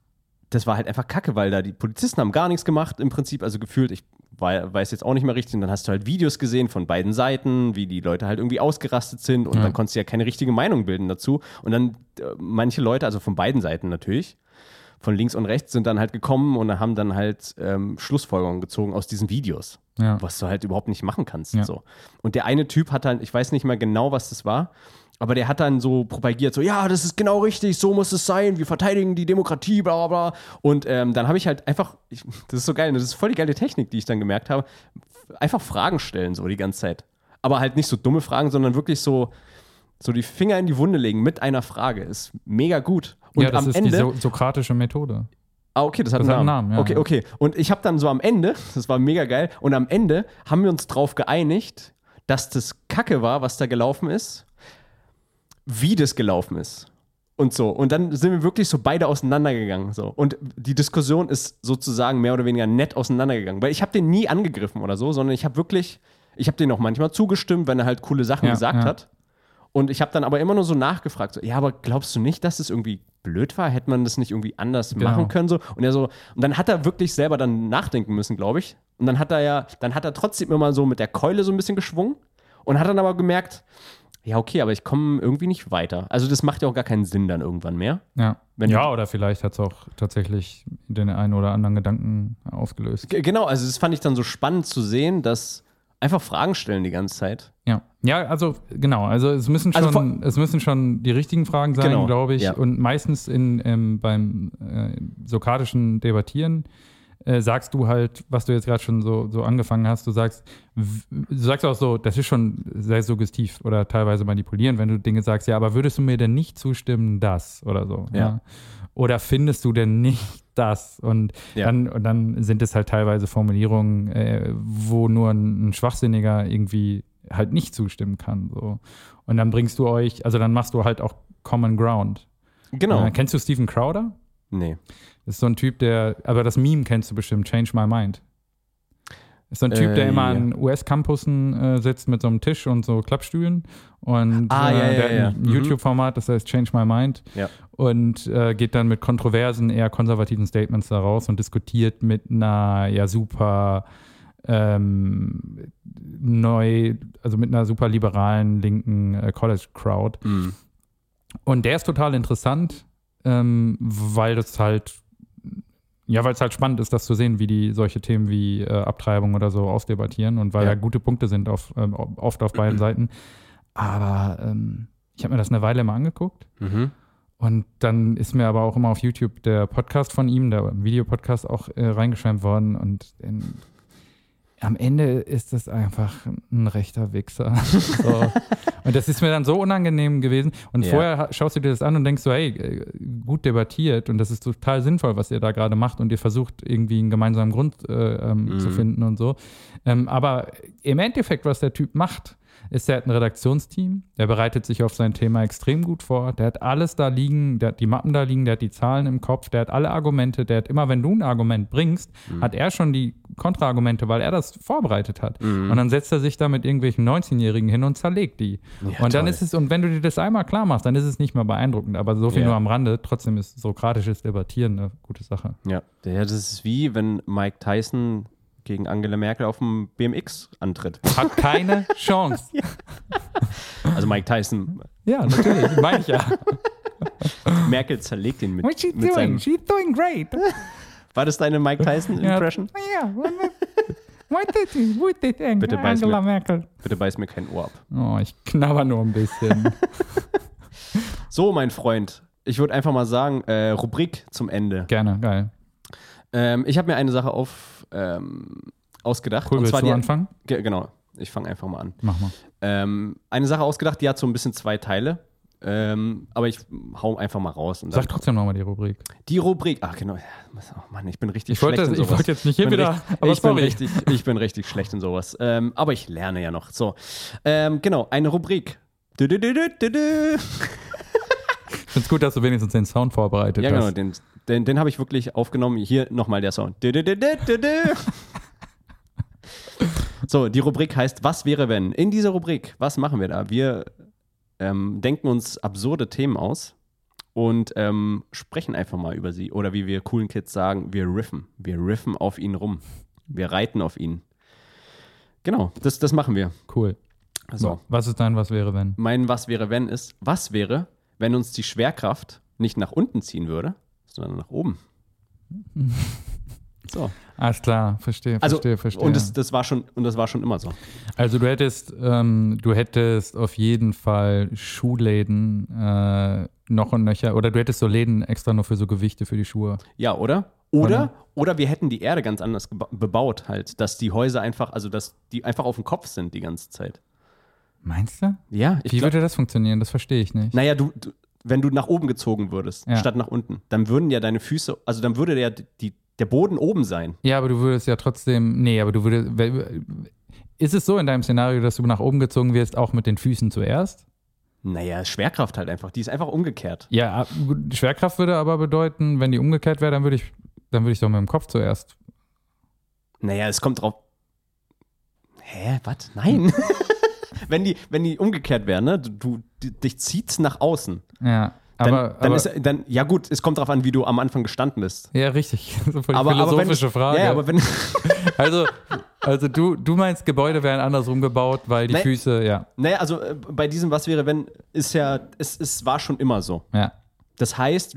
das war halt einfach kacke, weil da die Polizisten haben gar nichts gemacht im Prinzip, also gefühlt, ich weiß jetzt auch nicht mehr richtig. Und dann hast du halt Videos gesehen von beiden Seiten, wie die Leute halt irgendwie ausgerastet sind und Ja. dann konntest du ja keine richtige Meinung bilden dazu. Und dann äh, manche Leute, also von beiden Seiten natürlich, von links und rechts, sind dann halt gekommen und haben dann halt ähm, Schlussfolgerungen gezogen aus diesen Videos Ja. was du halt überhaupt nicht machen kannst. Ja. So. Und der eine Typ hat dann, ich weiß nicht mehr genau, was das war, aber der hat dann so propagiert, so, ja, das ist genau richtig, so muss es sein, wir verteidigen die Demokratie, bla bla bla. Und ähm, dann habe ich halt einfach, ich, das ist so geil, das ist voll die geile Technik, die ich dann gemerkt habe, einfach Fragen stellen, so die ganze Zeit. Aber halt nicht so dumme Fragen, sondern wirklich so, so die Finger in die Wunde legen mit einer Frage. Ist mega gut. Und ja, das am ist Ende. die so sokratische Methode. Ah, okay, das hat Das einen hat Namen. einen Namen, ja, okay, okay. Und ich habe dann so am Ende, das war mega geil, und am Ende haben wir uns drauf geeinigt, dass das Kacke war, was da gelaufen ist, wie das gelaufen ist. Und so. Und dann sind wir wirklich so beide auseinandergegangen. So. Und die Diskussion ist sozusagen mehr oder weniger nett auseinandergegangen. Weil ich habe den nie angegriffen oder so, sondern ich habe wirklich, ich habe den auch manchmal zugestimmt, wenn er halt coole Sachen Ja, gesagt ja. hat. Und ich habe dann aber immer nur so nachgefragt, so, ja, aber glaubst du nicht, dass es irgendwie blöd war? Hätte man das nicht irgendwie anders Genau. machen können? So? Und er so, und dann hat er wirklich selber dann nachdenken müssen, glaube ich. Und dann hat er ja, dann hat er trotzdem immer so mit der Keule so ein bisschen geschwungen und hat dann aber gemerkt, ja, okay, aber ich komme irgendwie nicht weiter. Also das macht ja auch gar keinen Sinn dann irgendwann mehr. Ja. Wenn ja, oder vielleicht hat es auch tatsächlich den einen oder anderen Gedanken ausgelöst. G genau, also das fand ich dann so spannend zu sehen, dass einfach Fragen stellen die ganze Zeit. Ja. Ja, also genau, also es müssen Also schon, es müssen schon die richtigen Fragen sein, Genau, glaube ich. ja. Und meistens in, ähm, beim äh, sokratischen Debattieren äh, sagst du halt, was du jetzt gerade schon so, so angefangen hast, du sagst, du sagst auch so, das ist schon sehr suggestiv oder teilweise manipulierend, wenn du Dinge sagst, ja, aber würdest du mir denn nicht zustimmen, das oder so? Ja. Oder findest du denn nicht das? Und, Ja. dann, und dann sind es halt teilweise Formulierungen, äh, wo nur ein, ein Schwachsinniger irgendwie halt nicht zustimmen kann. So. Und dann bringst du euch, also dann machst du halt auch Common Ground. Genau. Äh, kennst du Steven Crowder? nee. Das ist so ein Typ, der, aber das Meme kennst du bestimmt, Change My Mind. Ist so ein Typ, Äh, der immer ja. an US-Campussen äh, sitzt mit so einem Tisch und so Klappstühlen. Und Ah, äh, ja, ja, der hat ja. ein Mhm. YouTube-Format, das heißt Change My Mind. Und äh, geht dann mit kontroversen, eher konservativen Statements da raus und diskutiert mit einer ja super ähm, neu, also mit einer super liberalen linken äh, College-Crowd. Mhm. Und der ist total interessant, ähm, weil das halt, ja, weil es halt spannend ist, das zu sehen, wie die solche Themen wie äh, Abtreibung oder so ausdebattieren und weil Ja. da gute Punkte sind auf, ähm, oft auf beiden Seiten. Aber ähm, ich habe mir das eine Weile mal angeguckt Mhm. und dann ist mir aber auch immer auf YouTube der Podcast von ihm, der Videopodcast, auch äh, reingeschwemmt worden und in, am Ende ist das einfach ein rechter Wichser. so. Und das ist mir dann so unangenehm gewesen. Und Ja. vorher ha- schaust du dir das an und denkst so, hey, äh, gut debattiert und das ist total sinnvoll, was ihr da gerade macht und ihr versucht irgendwie einen gemeinsamen Grund äh, ähm, Mhm. zu finden und so. Ähm, aber im Endeffekt, was der Typ macht, ist, er hat ein Redaktionsteam, der bereitet sich auf sein Thema extrem gut vor, der hat alles da liegen, der hat die Mappen da liegen, der hat die Zahlen im Kopf, der hat alle Argumente, der hat immer, wenn du ein Argument bringst, hat er schon die Kontraargumente, weil er das vorbereitet hat. Und dann setzt er sich da mit irgendwelchen 19-Jährigen hin und zerlegt die. Ja, und dann toll. ist es, und wenn du dir das einmal klar machst, dann ist es nicht mehr beeindruckend. Aber so viel Ja. nur am Rande, trotzdem ist sokratisches Debattieren eine gute Sache. Ja, das ist wie, wenn Mike Tyson gegen Angela Merkel auf dem BMX antritt. Hat keine Chance. Also Mike Tyson, Ja, natürlich, meine ich ja. Merkel zerlegt ihn mit, What's she mit seinem. She's doing great. War das deine Mike Tyson-Impression? Ja, what did you, what did Bitte beiß Angela mir. Merkel? Bitte beiß mir kein Ohr ab. Oh, ich knabber nur ein bisschen. So, mein Freund, ich würde einfach mal sagen, äh, Rubrik zum Ende. Gerne, geil. Ähm, ich habe mir eine Sache auf, ähm, ausgedacht. Cool, und willst zwar du die, anfangen? Ge genau, ich fange einfach mal an. Mach mal. Ähm, eine Sache ausgedacht, die hat so ein bisschen zwei Teile. Ähm, aber ich hau einfach mal raus. Und Sag trotzdem nochmal die Rubrik. die Rubrik, ach genau, oh Mann, ich bin richtig Ich wollte, schlecht in ich sowas. wollte jetzt nicht hier Ich bin wieder, richtig- aber ich, bin richtig, ich bin richtig schlecht in sowas. Ähm, aber ich lerne ja noch. So, ähm, genau, eine Rubrik. Du, du, du, du, du, du. Ich finde es gut, dass du wenigstens den Sound vorbereitet Ja, genau, hast. den, den, den habe ich wirklich aufgenommen. Hier nochmal der Sound. So, die Rubrik heißt Was wäre wenn? In dieser Rubrik, was machen wir da? Wir ähm, denken uns absurde Themen aus und ähm, sprechen einfach mal über sie. Oder wie wir coolen Kids sagen, wir riffen. Wir riffen auf ihn rum. Wir reiten auf ihn. Genau, das, das machen wir. Cool. So, Was ist dein Was wäre, wenn? mein Was wäre wenn ist, was wäre, wenn uns die Schwerkraft nicht nach unten ziehen würde, sondern nach oben? So. Alles klar, verstehe, Also, verstehe, verstehe. und das, das war schon, und das war schon immer so. Also du hättest, ähm, du hättest auf jeden Fall Schuhläden äh, noch und nöcher, oder du hättest so Läden extra nur für so Gewichte für die Schuhe. Ja, oder? Oder, oder wir hätten die Erde ganz anders bebaut, halt, dass die Häuser einfach, also dass die einfach auf dem Kopf sind die ganze Zeit. Meinst du? Ja, ich Wie glaube. würde das funktionieren? Das verstehe ich nicht. Naja, du, du, wenn du nach oben gezogen würdest, Ja. statt nach unten, dann würden ja deine Füße, also dann würde ja die, der Boden oben sein. Ja, aber du würdest ja trotzdem, nee, aber du würdest, ist es so in deinem Szenario, dass du nach oben gezogen wirst, auch mit den Füßen zuerst? Naja, Schwerkraft halt einfach, die ist einfach umgekehrt. Ja, Schwerkraft würde aber bedeuten, wenn die umgekehrt wäre, dann würde ich, dann würde ich doch mit dem Kopf zuerst. Naja, es kommt drauf. Hä, was? Nein. wenn, die, wenn die umgekehrt wäre, ne? Du, dich zieht's nach außen. Ja, Dann, aber, dann aber ist dann, ja gut, es kommt drauf an, wie du am Anfang gestanden bist. ja, richtig. Voll die Aber, aber philosophische Frage. Ja, aber wenn, Also, also du, du meinst, Gebäude wären andersrum gebaut, weil die Nee. Füße, ja, naja, also äh, bei diesem Was wäre, wenn, ist ja, es, es war schon immer so. ja. Das heißt,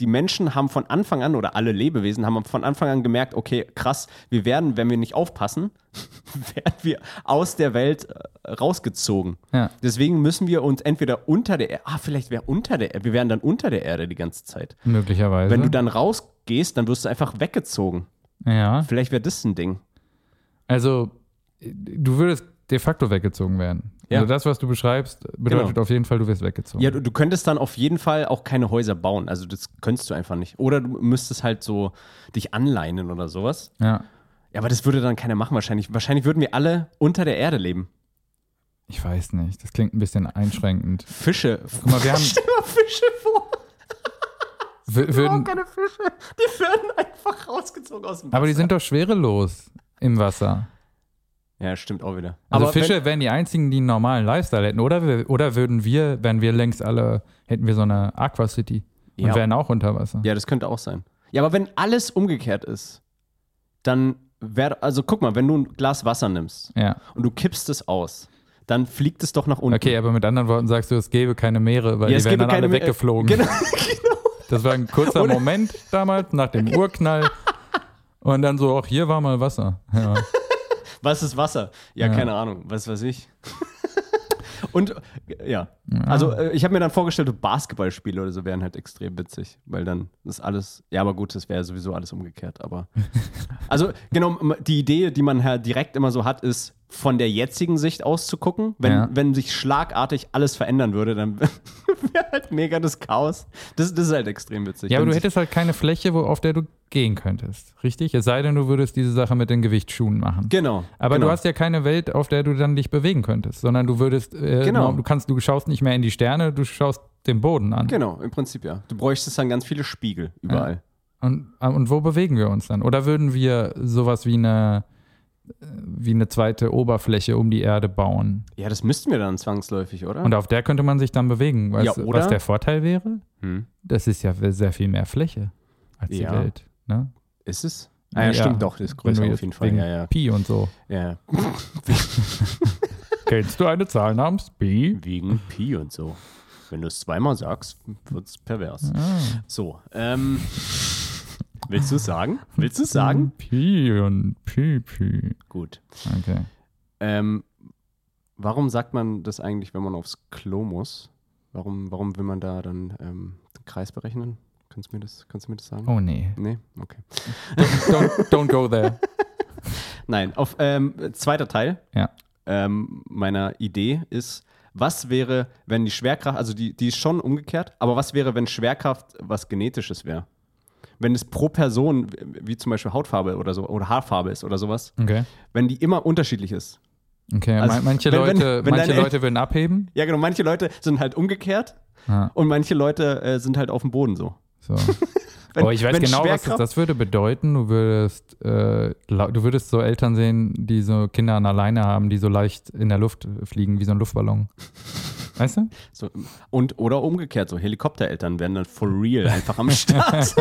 die Menschen haben von Anfang an oder alle Lebewesen haben von Anfang an gemerkt, okay, krass, wir werden, wenn wir nicht aufpassen, werden wir aus der Welt äh, rausgezogen. Ja. Deswegen müssen wir uns entweder unter der Erde, ah, vielleicht wäre unter der Erde, wir wären dann unter der Erde die ganze Zeit. Möglicherweise. Wenn du dann rausgehst, dann wirst du einfach weggezogen. ja, Vielleicht wäre das ein Ding. also du würdest de facto weggezogen werden. Ja. Also das, was du beschreibst, bedeutet Genau. auf jeden Fall, du wirst weggezogen. Ja, du, du könntest dann auf jeden Fall auch keine Häuser bauen. Also das könntest du einfach nicht. Oder du müsstest halt so dich anleinen oder sowas. ja. Ja, aber das würde dann keiner machen wahrscheinlich. Wahrscheinlich würden wir alle unter der Erde leben. Ich weiß nicht, das klingt ein bisschen einschränkend. Fische. Guck mal, wir haben, Stell mal Fische vor. wür- würden, keine Fische. Die werden einfach rausgezogen aus dem Wasser. aber die sind doch schwerelos im Wasser. Ja, stimmt auch wieder. Also aber Fische wären die einzigen, die einen normalen Lifestyle hätten. Oder, oder würden wir, wären wir längst alle, hätten wir so eine Aqua City und Ja. wären auch unter Wasser. Wenn, ja, das könnte auch sein. Ja, aber wenn alles umgekehrt ist, dann wäre, also guck mal, wenn du ein Glas Wasser nimmst Ja. und du kippst es aus, dann fliegt es doch nach unten. Okay, aber mit anderen Worten sagst du, es gäbe keine Meere, weil Ja, die wären dann alle weggeflogen. Genau. Das war ein kurzer Moment damals, nach dem Urknall. Und dann so, auch hier war mal Wasser. Ja. Was ist Wasser? Ja, Ja. keine Ahnung. Was weiß ich. Und ja, also äh, ich habe mir dann vorgestellt, Basketballspiele oder so wären halt extrem witzig, weil dann ist alles, ja, aber gut, das wäre sowieso alles umgekehrt, aber also genau, die Idee, die man halt direkt immer so hat, ist von der jetzigen Sicht aus zu gucken. Wenn, Ja. wenn sich schlagartig alles verändern würde, dann wäre halt mega das Chaos. Das, das ist halt extrem witzig. ja, aber du hättest halt keine Fläche, wo, auf der du gehen könntest. Richtig? Es sei denn, du würdest diese Sache mit den Gewichtsschuhen machen. Genau. Aber genau. du hast ja keine Welt, auf der du dann dich bewegen könntest, sondern du würdest, äh, Genau. du kannst, du schaust nicht mehr in die Sterne, du schaust den Boden an. Genau, im Prinzip ja. Du bräuchtest dann ganz viele Spiegel überall. Und, äh, und wo bewegen wir uns dann? Oder würden wir sowas wie eine, äh, wie eine zweite Oberfläche um die Erde bauen? Ja, das müssten wir dann zwangsläufig, oder? Und auf der könnte man sich dann bewegen. Weißt, Ja, oder? Was der Vorteil wäre? hm. Das ist ja sehr viel mehr Fläche als Ja. die Welt. Ne? Ist es? Ah, ja, Ja, stimmt doch, das ist größer auf jeden Fall. wegen Ja, ja. Pi und so. ja. Kennst du eine Zahl namens Pi? Wegen Pi und so. Wenn du es zweimal sagst, wird es pervers. Ah. So, ähm. Willst du es sagen? Willst du es sagen? Pi und Pi, Pi. Gut. Okay. Ähm, warum sagt man das eigentlich, wenn man aufs Klo muss? Warum, warum will man da dann ähm, den Kreis berechnen? Kannst du mir das, kannst du mir das sagen? Oh nee. Nee? Okay. Don't, don't go there. Nein, auf ähm, zweiter Teil Ja. ähm, meiner Idee ist, was wäre, wenn die Schwerkraft, also die, die ist schon umgekehrt, aber was wäre, wenn Schwerkraft was Genetisches wäre? Wenn es pro Person, wie zum Beispiel Hautfarbe oder so, oder Haarfarbe ist oder sowas, Okay. wenn die immer unterschiedlich ist. Okay, Also, man- manche, wenn- wenn- Leute, wenn manche deine El- Leute würden abheben. Ja, genau, manche Leute sind halt umgekehrt Ah, und manche Leute äh, sind halt auf dem Boden so. So. Wenn, oh, ich weiß genau, was das, würde bedeuten. Du würdest, äh, du würdest so Eltern sehen, die so Kinder an alleine haben, die so leicht in der Luft fliegen, wie so ein Luftballon. Weißt du? So, und oder umgekehrt, so Helikoptereltern werden dann for real einfach am Start.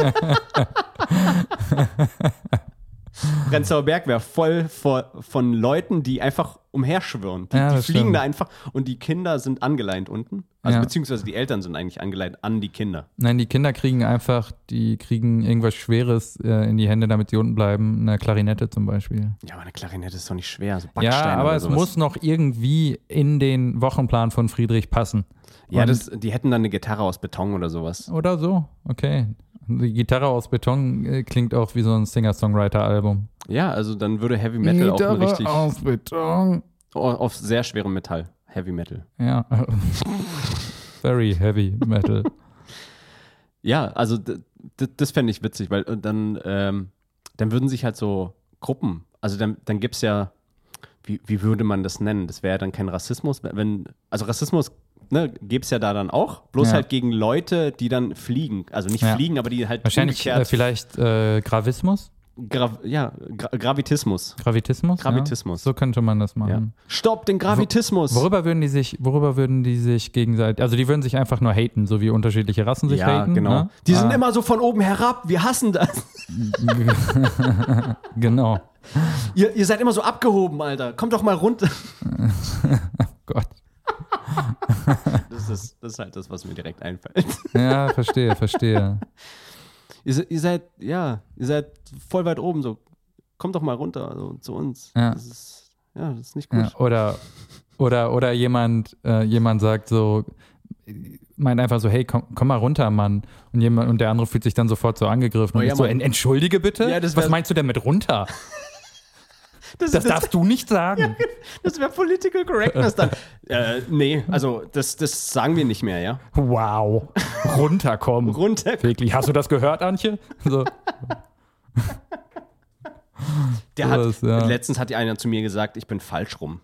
Prenzlauer Berg wäre voll von Leuten, die einfach umherschwirren. Die, Ja, die fliegen stimmt. da einfach und die Kinder sind angeleint unten. Also Ja. beziehungsweise die Eltern sind eigentlich angeleint an die Kinder. Nein, die Kinder kriegen einfach, die kriegen irgendwas Schweres äh, in die Hände, damit sie unten bleiben. Eine Klarinette zum Beispiel. Ja, aber eine Klarinette ist doch nicht schwer. So Ja, aber es sowas. muss noch irgendwie in den Wochenplan von Friedrich passen. Ja, das, die hätten dann eine Gitarre aus Beton oder sowas. Oder so, okay. Die Gitarre aus Beton äh, klingt auch wie so ein Singer-Songwriter-Album. Ja, also dann würde Heavy Metal auch ein richtig aus Beton. auf sehr schwerem Metall. Heavy Metal. Ja. Very heavy metal. Ja, also das fände ich witzig, weil äh, dann, ähm, dann würden sich halt so Gruppen, also dann, dann gibt es ja, wie, wie würde man das nennen? Das wäre ja dann kein Rassismus, wenn, also Rassismus ne, gäbe es ja da dann auch, bloß Ja. halt gegen Leute, die dann fliegen. Also nicht Ja. fliegen, aber die halt Wahrscheinlich äh, vielleicht äh, Gravismus? Gra ja, Gra Gravitismus. Gravitismus? Gravitismus. Ja? So könnte man das Ja. machen. Stopp den Gravitismus! Worüber würden die sich, worüber würden die sich gegenseitig, also die würden sich einfach nur haten, so wie unterschiedliche Rassen sich ja, haten. genau. Ne? Die sind Ah, immer so von oben herab, wir hassen das. Genau. Ihr, ihr seid immer so abgehoben, Alter. Kommt doch mal runter. Gott. Das ist, das ist halt das, was mir direkt einfällt. Ja, verstehe, verstehe. Ihr, ihr seid, ja, ihr seid voll weit oben, so. Kommt doch mal runter, so, zu uns. Ja. Das ist, ja, das ist nicht gut. Ja, oder, oder, oder jemand, äh, jemand sagt so, meint einfach so, hey, komm, komm mal runter, Mann. Und, jemand, und der andere fühlt sich dann sofort so angegriffen. Oh und ja, so, Mann. "En- entschuldige bitte? Ja, Was meinst du denn mit runter? Das, Das das, darfst du nicht sagen. das wäre Political Correctness dann. äh, nee, also das, das sagen wir nicht mehr, ja. Wow. Runter, komm. Runter. Wirklich. Hast du das gehört, Antje? So. Der hat, Sowas, ja. letztens hat einer zu mir gesagt, ich bin falsch rum.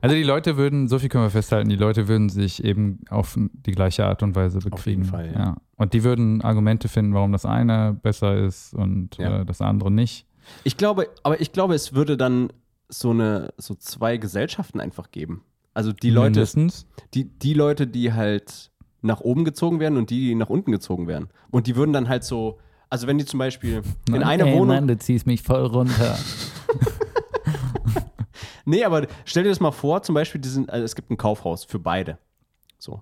Also die Leute würden, so viel können wir festhalten, die Leute würden sich eben auf die gleiche Art und Weise bekriegen. jeden Fall, ja. Und die würden Argumente finden, warum das eine besser ist und Ja. äh, das andere nicht. Ich glaube, aber ich glaube, es würde dann so eine, so zwei Gesellschaften einfach geben. Also die Leute, Mindestens. die, die Leute, die halt nach oben gezogen werden und die, die nach unten gezogen werden. Und die würden dann halt so, also wenn die zum Beispiel in einer Ey, Wohnung. Mann, du ziehst mich voll runter. Nee, aber stell dir das mal vor, zum Beispiel, sind, also es gibt ein Kaufhaus für beide. So.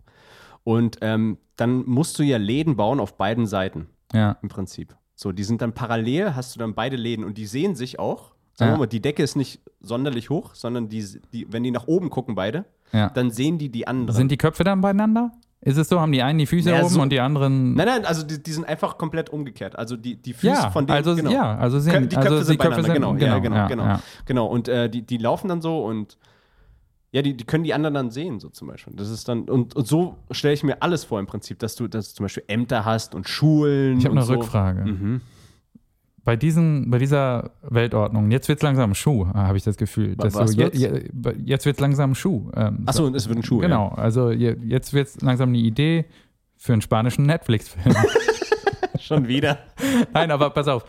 Und ähm, dann musst du ja Läden bauen auf beiden Seiten ja. im Prinzip. So, die sind dann parallel, hast du dann beide Läden und die sehen sich auch. Sagen wir mal, die Decke ist nicht sonderlich hoch, sondern die, die, wenn die nach oben gucken, beide, ja. dann sehen die die anderen. Sind die Köpfe dann beieinander? Ist es so, haben die einen die Füße Naja, oben so- und die anderen. nein, nein, also die, die sind einfach komplett umgekehrt. Also die, die Füße ja, von denen, also genau. ja, also sind, die Köpfe also sind die Köpfe sind, genau, ja, genau, ja, genau. Ja. Genau, und äh, die, die laufen dann so und ja, die, die können die anderen dann sehen, so zum Beispiel. Das ist dann, und, und so stelle ich mir alles vor im Prinzip, dass du, dass du zum Beispiel Ämter hast und Schulen. Ich habe eine so. Rückfrage. Mhm. Bei, diesen, bei dieser Weltordnung, jetzt wird es langsam Schuh, habe ich das Gefühl. Was so, je, wird's? je, jetzt wird es langsam Schuh. Ähm, Achso, und es wird ein Schuh. Genau, also je, jetzt wird es langsam eine Idee für einen spanischen Netflix-Film. Ja. Schon wieder. Nein, aber pass auf.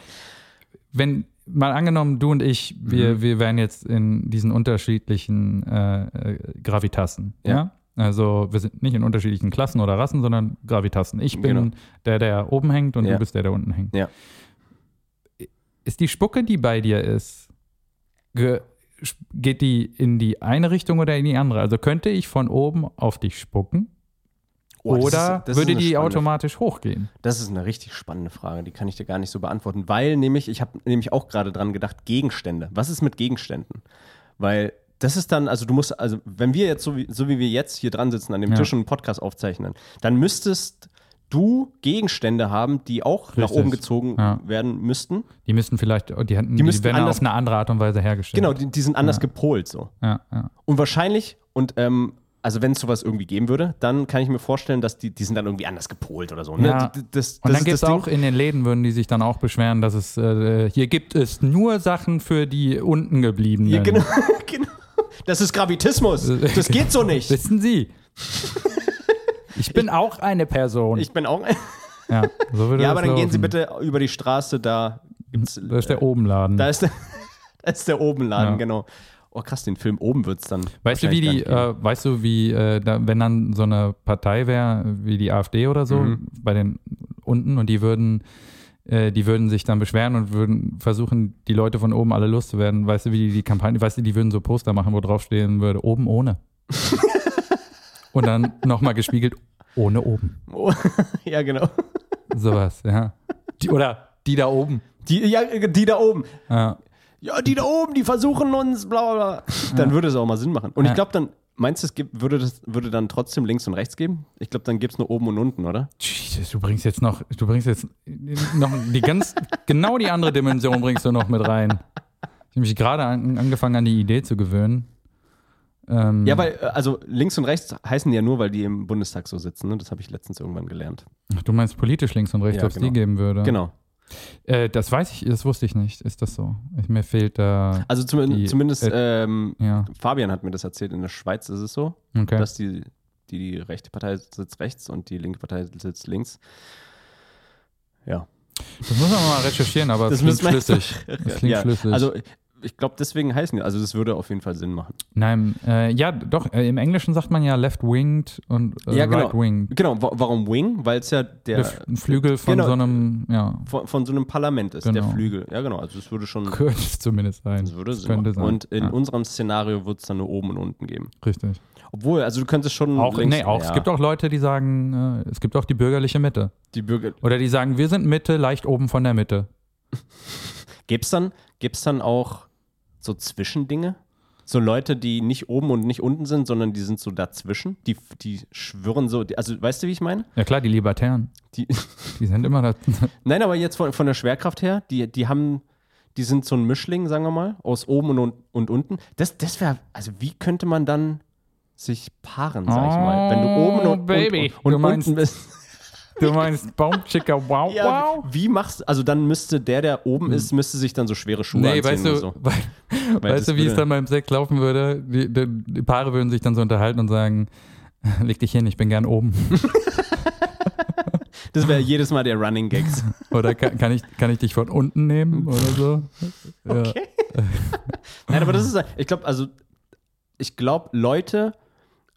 Wenn, mal angenommen, du und ich, wir, Mhm. wir wären jetzt in diesen unterschiedlichen äh, äh, Gravitassen. Ja. Ja. Also wir sind nicht in unterschiedlichen Klassen oder Rassen, sondern Gravitassen. Ich bin Genau. der, der oben hängt und Ja. du bist der, der unten hängt. Ja. Ist die Spucke, die bei dir ist, ge, geht die in die eine Richtung oder in die andere? Also könnte ich von oben auf dich spucken Oh, oder ist- würde die automatisch hochgehen? Das ist eine richtig spannende Frage, die kann ich dir gar nicht so beantworten, weil nämlich, ich habe nämlich auch gerade dran gedacht, Gegenstände. Was ist mit Gegenständen? Weil das ist dann, also du musst, also wenn wir jetzt, so wie, so wie wir jetzt hier dran sitzen an dem Ja. Tisch und einen Podcast aufzeichnen, dann müsstest du Gegenstände haben, die auch nach Richtig. oben gezogen Ja. werden müssten. Die müssten vielleicht, die, hätten, die, müssten werden anders- auf eine andere Art und Weise hergestellt. Genau, die, die sind anders Ja. gepolt so. Und wahrscheinlich, und ähm, also wenn es sowas irgendwie geben würde, dann kann ich mir vorstellen, dass die, die sind dann irgendwie anders gepolt oder so. Ne? Ja. Die- Das, Und das dann gibt es das auch in den Läden, würden die sich dann auch beschweren, dass es, äh, hier gibt es nur Sachen für die unten gebliebenen. Ja, genau, genau. Das ist Gravitismus. Das geht so nicht. Wissen Sie? Ich bin auch eine Person. Ich bin auch. Ja, so würde Ja, das aber dann gehen Sie laufen. bitte über die Straße, da gibt's. Da ist der Obenladen. Da ist der, da ist der Obenladen, Ja. genau. Oh krass, den Film oben wird es dann. Weißt du, wie die, äh, weißt du, wie, äh, da, wenn dann so eine Partei wäre, wie die AfD oder so, Mhm. bei den unten und die würden, äh, die würden sich dann beschweren und würden versuchen, die Leute von oben alle loszuwerden. Weißt du, wie die, die Kampagne, weißt du, die würden so Poster machen, wo drauf stehen würde, oben ohne. und dann nochmal gespiegelt, ohne oben. Oh, ja, genau. Sowas, ja. Die, oder die da oben. Die, ja, die da oben. Ja. Ja, die da oben, die versuchen uns, bla bla bla. Dann würde es auch mal Sinn machen. Und ich glaube dann, meinst du, es gibt, würde, das, würde dann trotzdem links und rechts geben? Ich glaube, dann gibt es nur oben und unten, oder? Jesus, du bringst jetzt noch, du bringst jetzt noch die ganz, genau die andere Dimension bringst du noch mit rein. Ich habe mich gerade an, angefangen an die Idee zu gewöhnen. Ähm, Ja, weil, äh, also links und rechts heißen ja nur, weil die im Bundestag so sitzen. Ne? Das habe ich letztens irgendwann gelernt. Ach, du meinst politisch links und rechts, Ja, ob es genau. die geben würde? Genau. Äh, das weiß ich, das wusste ich nicht. Ist das so? Ich, mir fehlt da, Also zum, Die, zumindest ähm, ja, Fabian hat mir das erzählt, in der Schweiz ist es so, okay. dass die, die, die rechte Partei sitzt rechts und die linke Partei sitzt links. Ja. Das muss man mal recherchieren, aber Das es klingt schlüssig. Das klingt ja. schlüssig. Also ich glaube, deswegen heißen die, also das würde auf jeden Fall Sinn machen. Nein, äh, ja, doch, äh, im Englischen sagt man ja left-winged und äh, Ja, genau. right-winged. Genau, wa warum Wing? Weil es ja der, Der Flügel von genau. so einem, ja, von, von so einem Parlament ist, der Genau. Flügel. Ja, genau, also es würde schon, könnte es zumindest sein. das würde Sinn könnte machen. sein. Und in ja, unserem Szenario wird es dann nur oben und unten geben. richtig. Obwohl, also du könntest schon Auch, links, nee, auch, ja, es gibt auch Leute, die sagen, äh, es gibt auch die bürgerliche Mitte. die Bürger. Oder die sagen, wir sind Mitte, leicht oben von der Mitte. Gibt's dann, gibt's dann auch so Zwischendinge? So Leute, die nicht oben und nicht unten sind, sondern die sind so dazwischen. Die, die schwirren so, also weißt du, wie ich meine? Ja klar, die Libertären, Die, die sind immer da. Nein, aber jetzt von, von der Schwerkraft her, die, die haben, die sind so ein Mischling, sagen wir mal, aus oben und, und unten. Das, das wäre, also wie könnte man dann sich paaren, sag ich mal, wenn du oben und, Oh, Baby, und, und, und unten bist. Du meinst Baumchicker, wow, Ja, wow. wie machst also dann müsste der, der oben ist, müsste sich dann so schwere Schuhe Nee, anziehen weißt du, oder so. wei- Weil weißt du, wie es würde- dann beim Sex laufen würde? Die, die, die Paare würden sich dann so unterhalten und sagen, leg dich hin, ich bin gern oben. Das wäre jedes Mal der Running Gags. Oder kann, kann, ich, kann ich dich von unten nehmen oder so? Ja. Okay. Nein, aber das ist, ich glaube, also, ich glaube, Leute,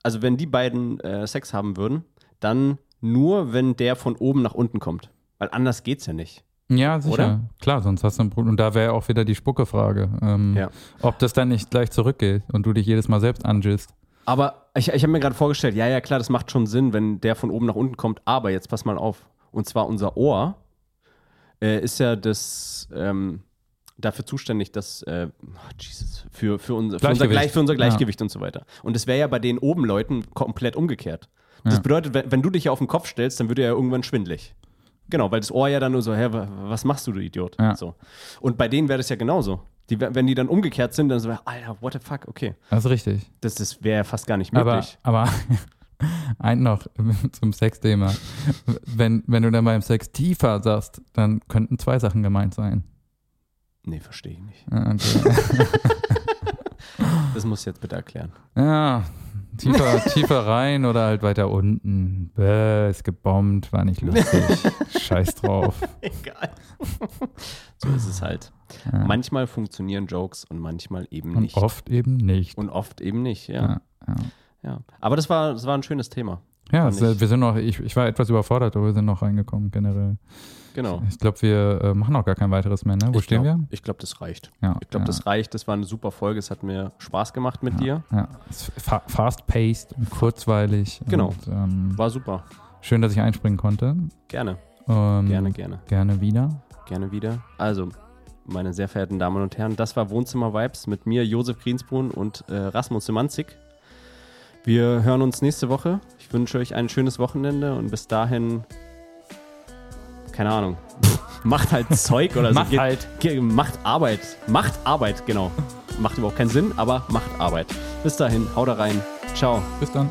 also wenn die beiden äh, Sex haben würden, dann nur, wenn der von oben nach unten kommt. Weil anders geht's ja nicht. Ja, sicher. Oder? Klar, sonst hast du ein Problem. Und da wäre auch wieder die Spucke-Frage. Ähm, Ja. Ob das dann nicht gleich zurückgeht und du dich jedes Mal selbst angist. Aber ich, ich habe mir gerade vorgestellt, ja, ja, klar, das macht schon Sinn, wenn der von oben nach unten kommt. Aber jetzt pass mal auf. Und zwar unser Ohr äh, ist ja das ähm, dafür zuständig, dass äh, oh, Jesus, für, für, unser, für, unser. Gleich, für unser Ja. Gleichgewicht und so weiter. Und es wäre ja bei den oben Leuten komplett umgekehrt. Das Ja. bedeutet, wenn, wenn du dich ja auf den Kopf stellst, dann wird er ja irgendwann schwindlig. Genau, weil das Ohr ja dann nur so, hä, wa- was machst du, du Idiot? Ja. So. Und bei denen wäre das ja genauso. Die, wenn die dann umgekehrt sind, dann so, Alter, what the fuck, okay. Das ist richtig. Das, das wäre ja fast gar nicht Aber, möglich. aber ein noch zum Sexthema. Wenn, wenn du dann beim Sex tiefer sagst, dann könnten zwei Sachen gemeint sein. nee, verstehe ich nicht. Ja, okay. Das muss ich jetzt bitte erklären. ja tiefer, tiefer rein oder halt weiter unten. Bäh, ist gebombt, war nicht lustig. Scheiß drauf. Egal. so ist es halt. Ja. Manchmal funktionieren Jokes und manchmal eben Und nicht. oft eben nicht. Und oft eben nicht, ja. Ja, ja. ja. Aber das war, das war ein schönes Thema. Ja, wir sind noch, ich, ich war etwas überfordert, aber wir sind noch reingekommen generell. Genau. Ich glaube, wir äh, machen auch gar kein weiteres mehr, ne? Wo ich stehen glaub, wir? Ich glaube, das reicht. Ja, Ich glaube, ja, das reicht. Das war eine super Folge. Es hat mir Spaß gemacht mit dir. ja. Es ist fa fast-paced und kurzweilig. Genau. Und, ähm, War super. schön, dass ich einspringen konnte. Gerne. Ähm, Gerne, gerne. Gerne wieder. Gerne wieder. Also, meine sehr verehrten Damen und Herren, das war Wohnzimmer Vibes mit mir, Josef Griensbrunn und äh, Rasmus Semanzik. Wir hören uns nächste Woche. Ich wünsche euch ein schönes Wochenende und bis dahin, keine Ahnung, macht halt Zeug oder so. Macht halt. Macht Arbeit. Macht Arbeit, genau. Macht überhaupt keinen Sinn, aber macht Arbeit. Bis dahin, haut da rein. Ciao. Bis dann.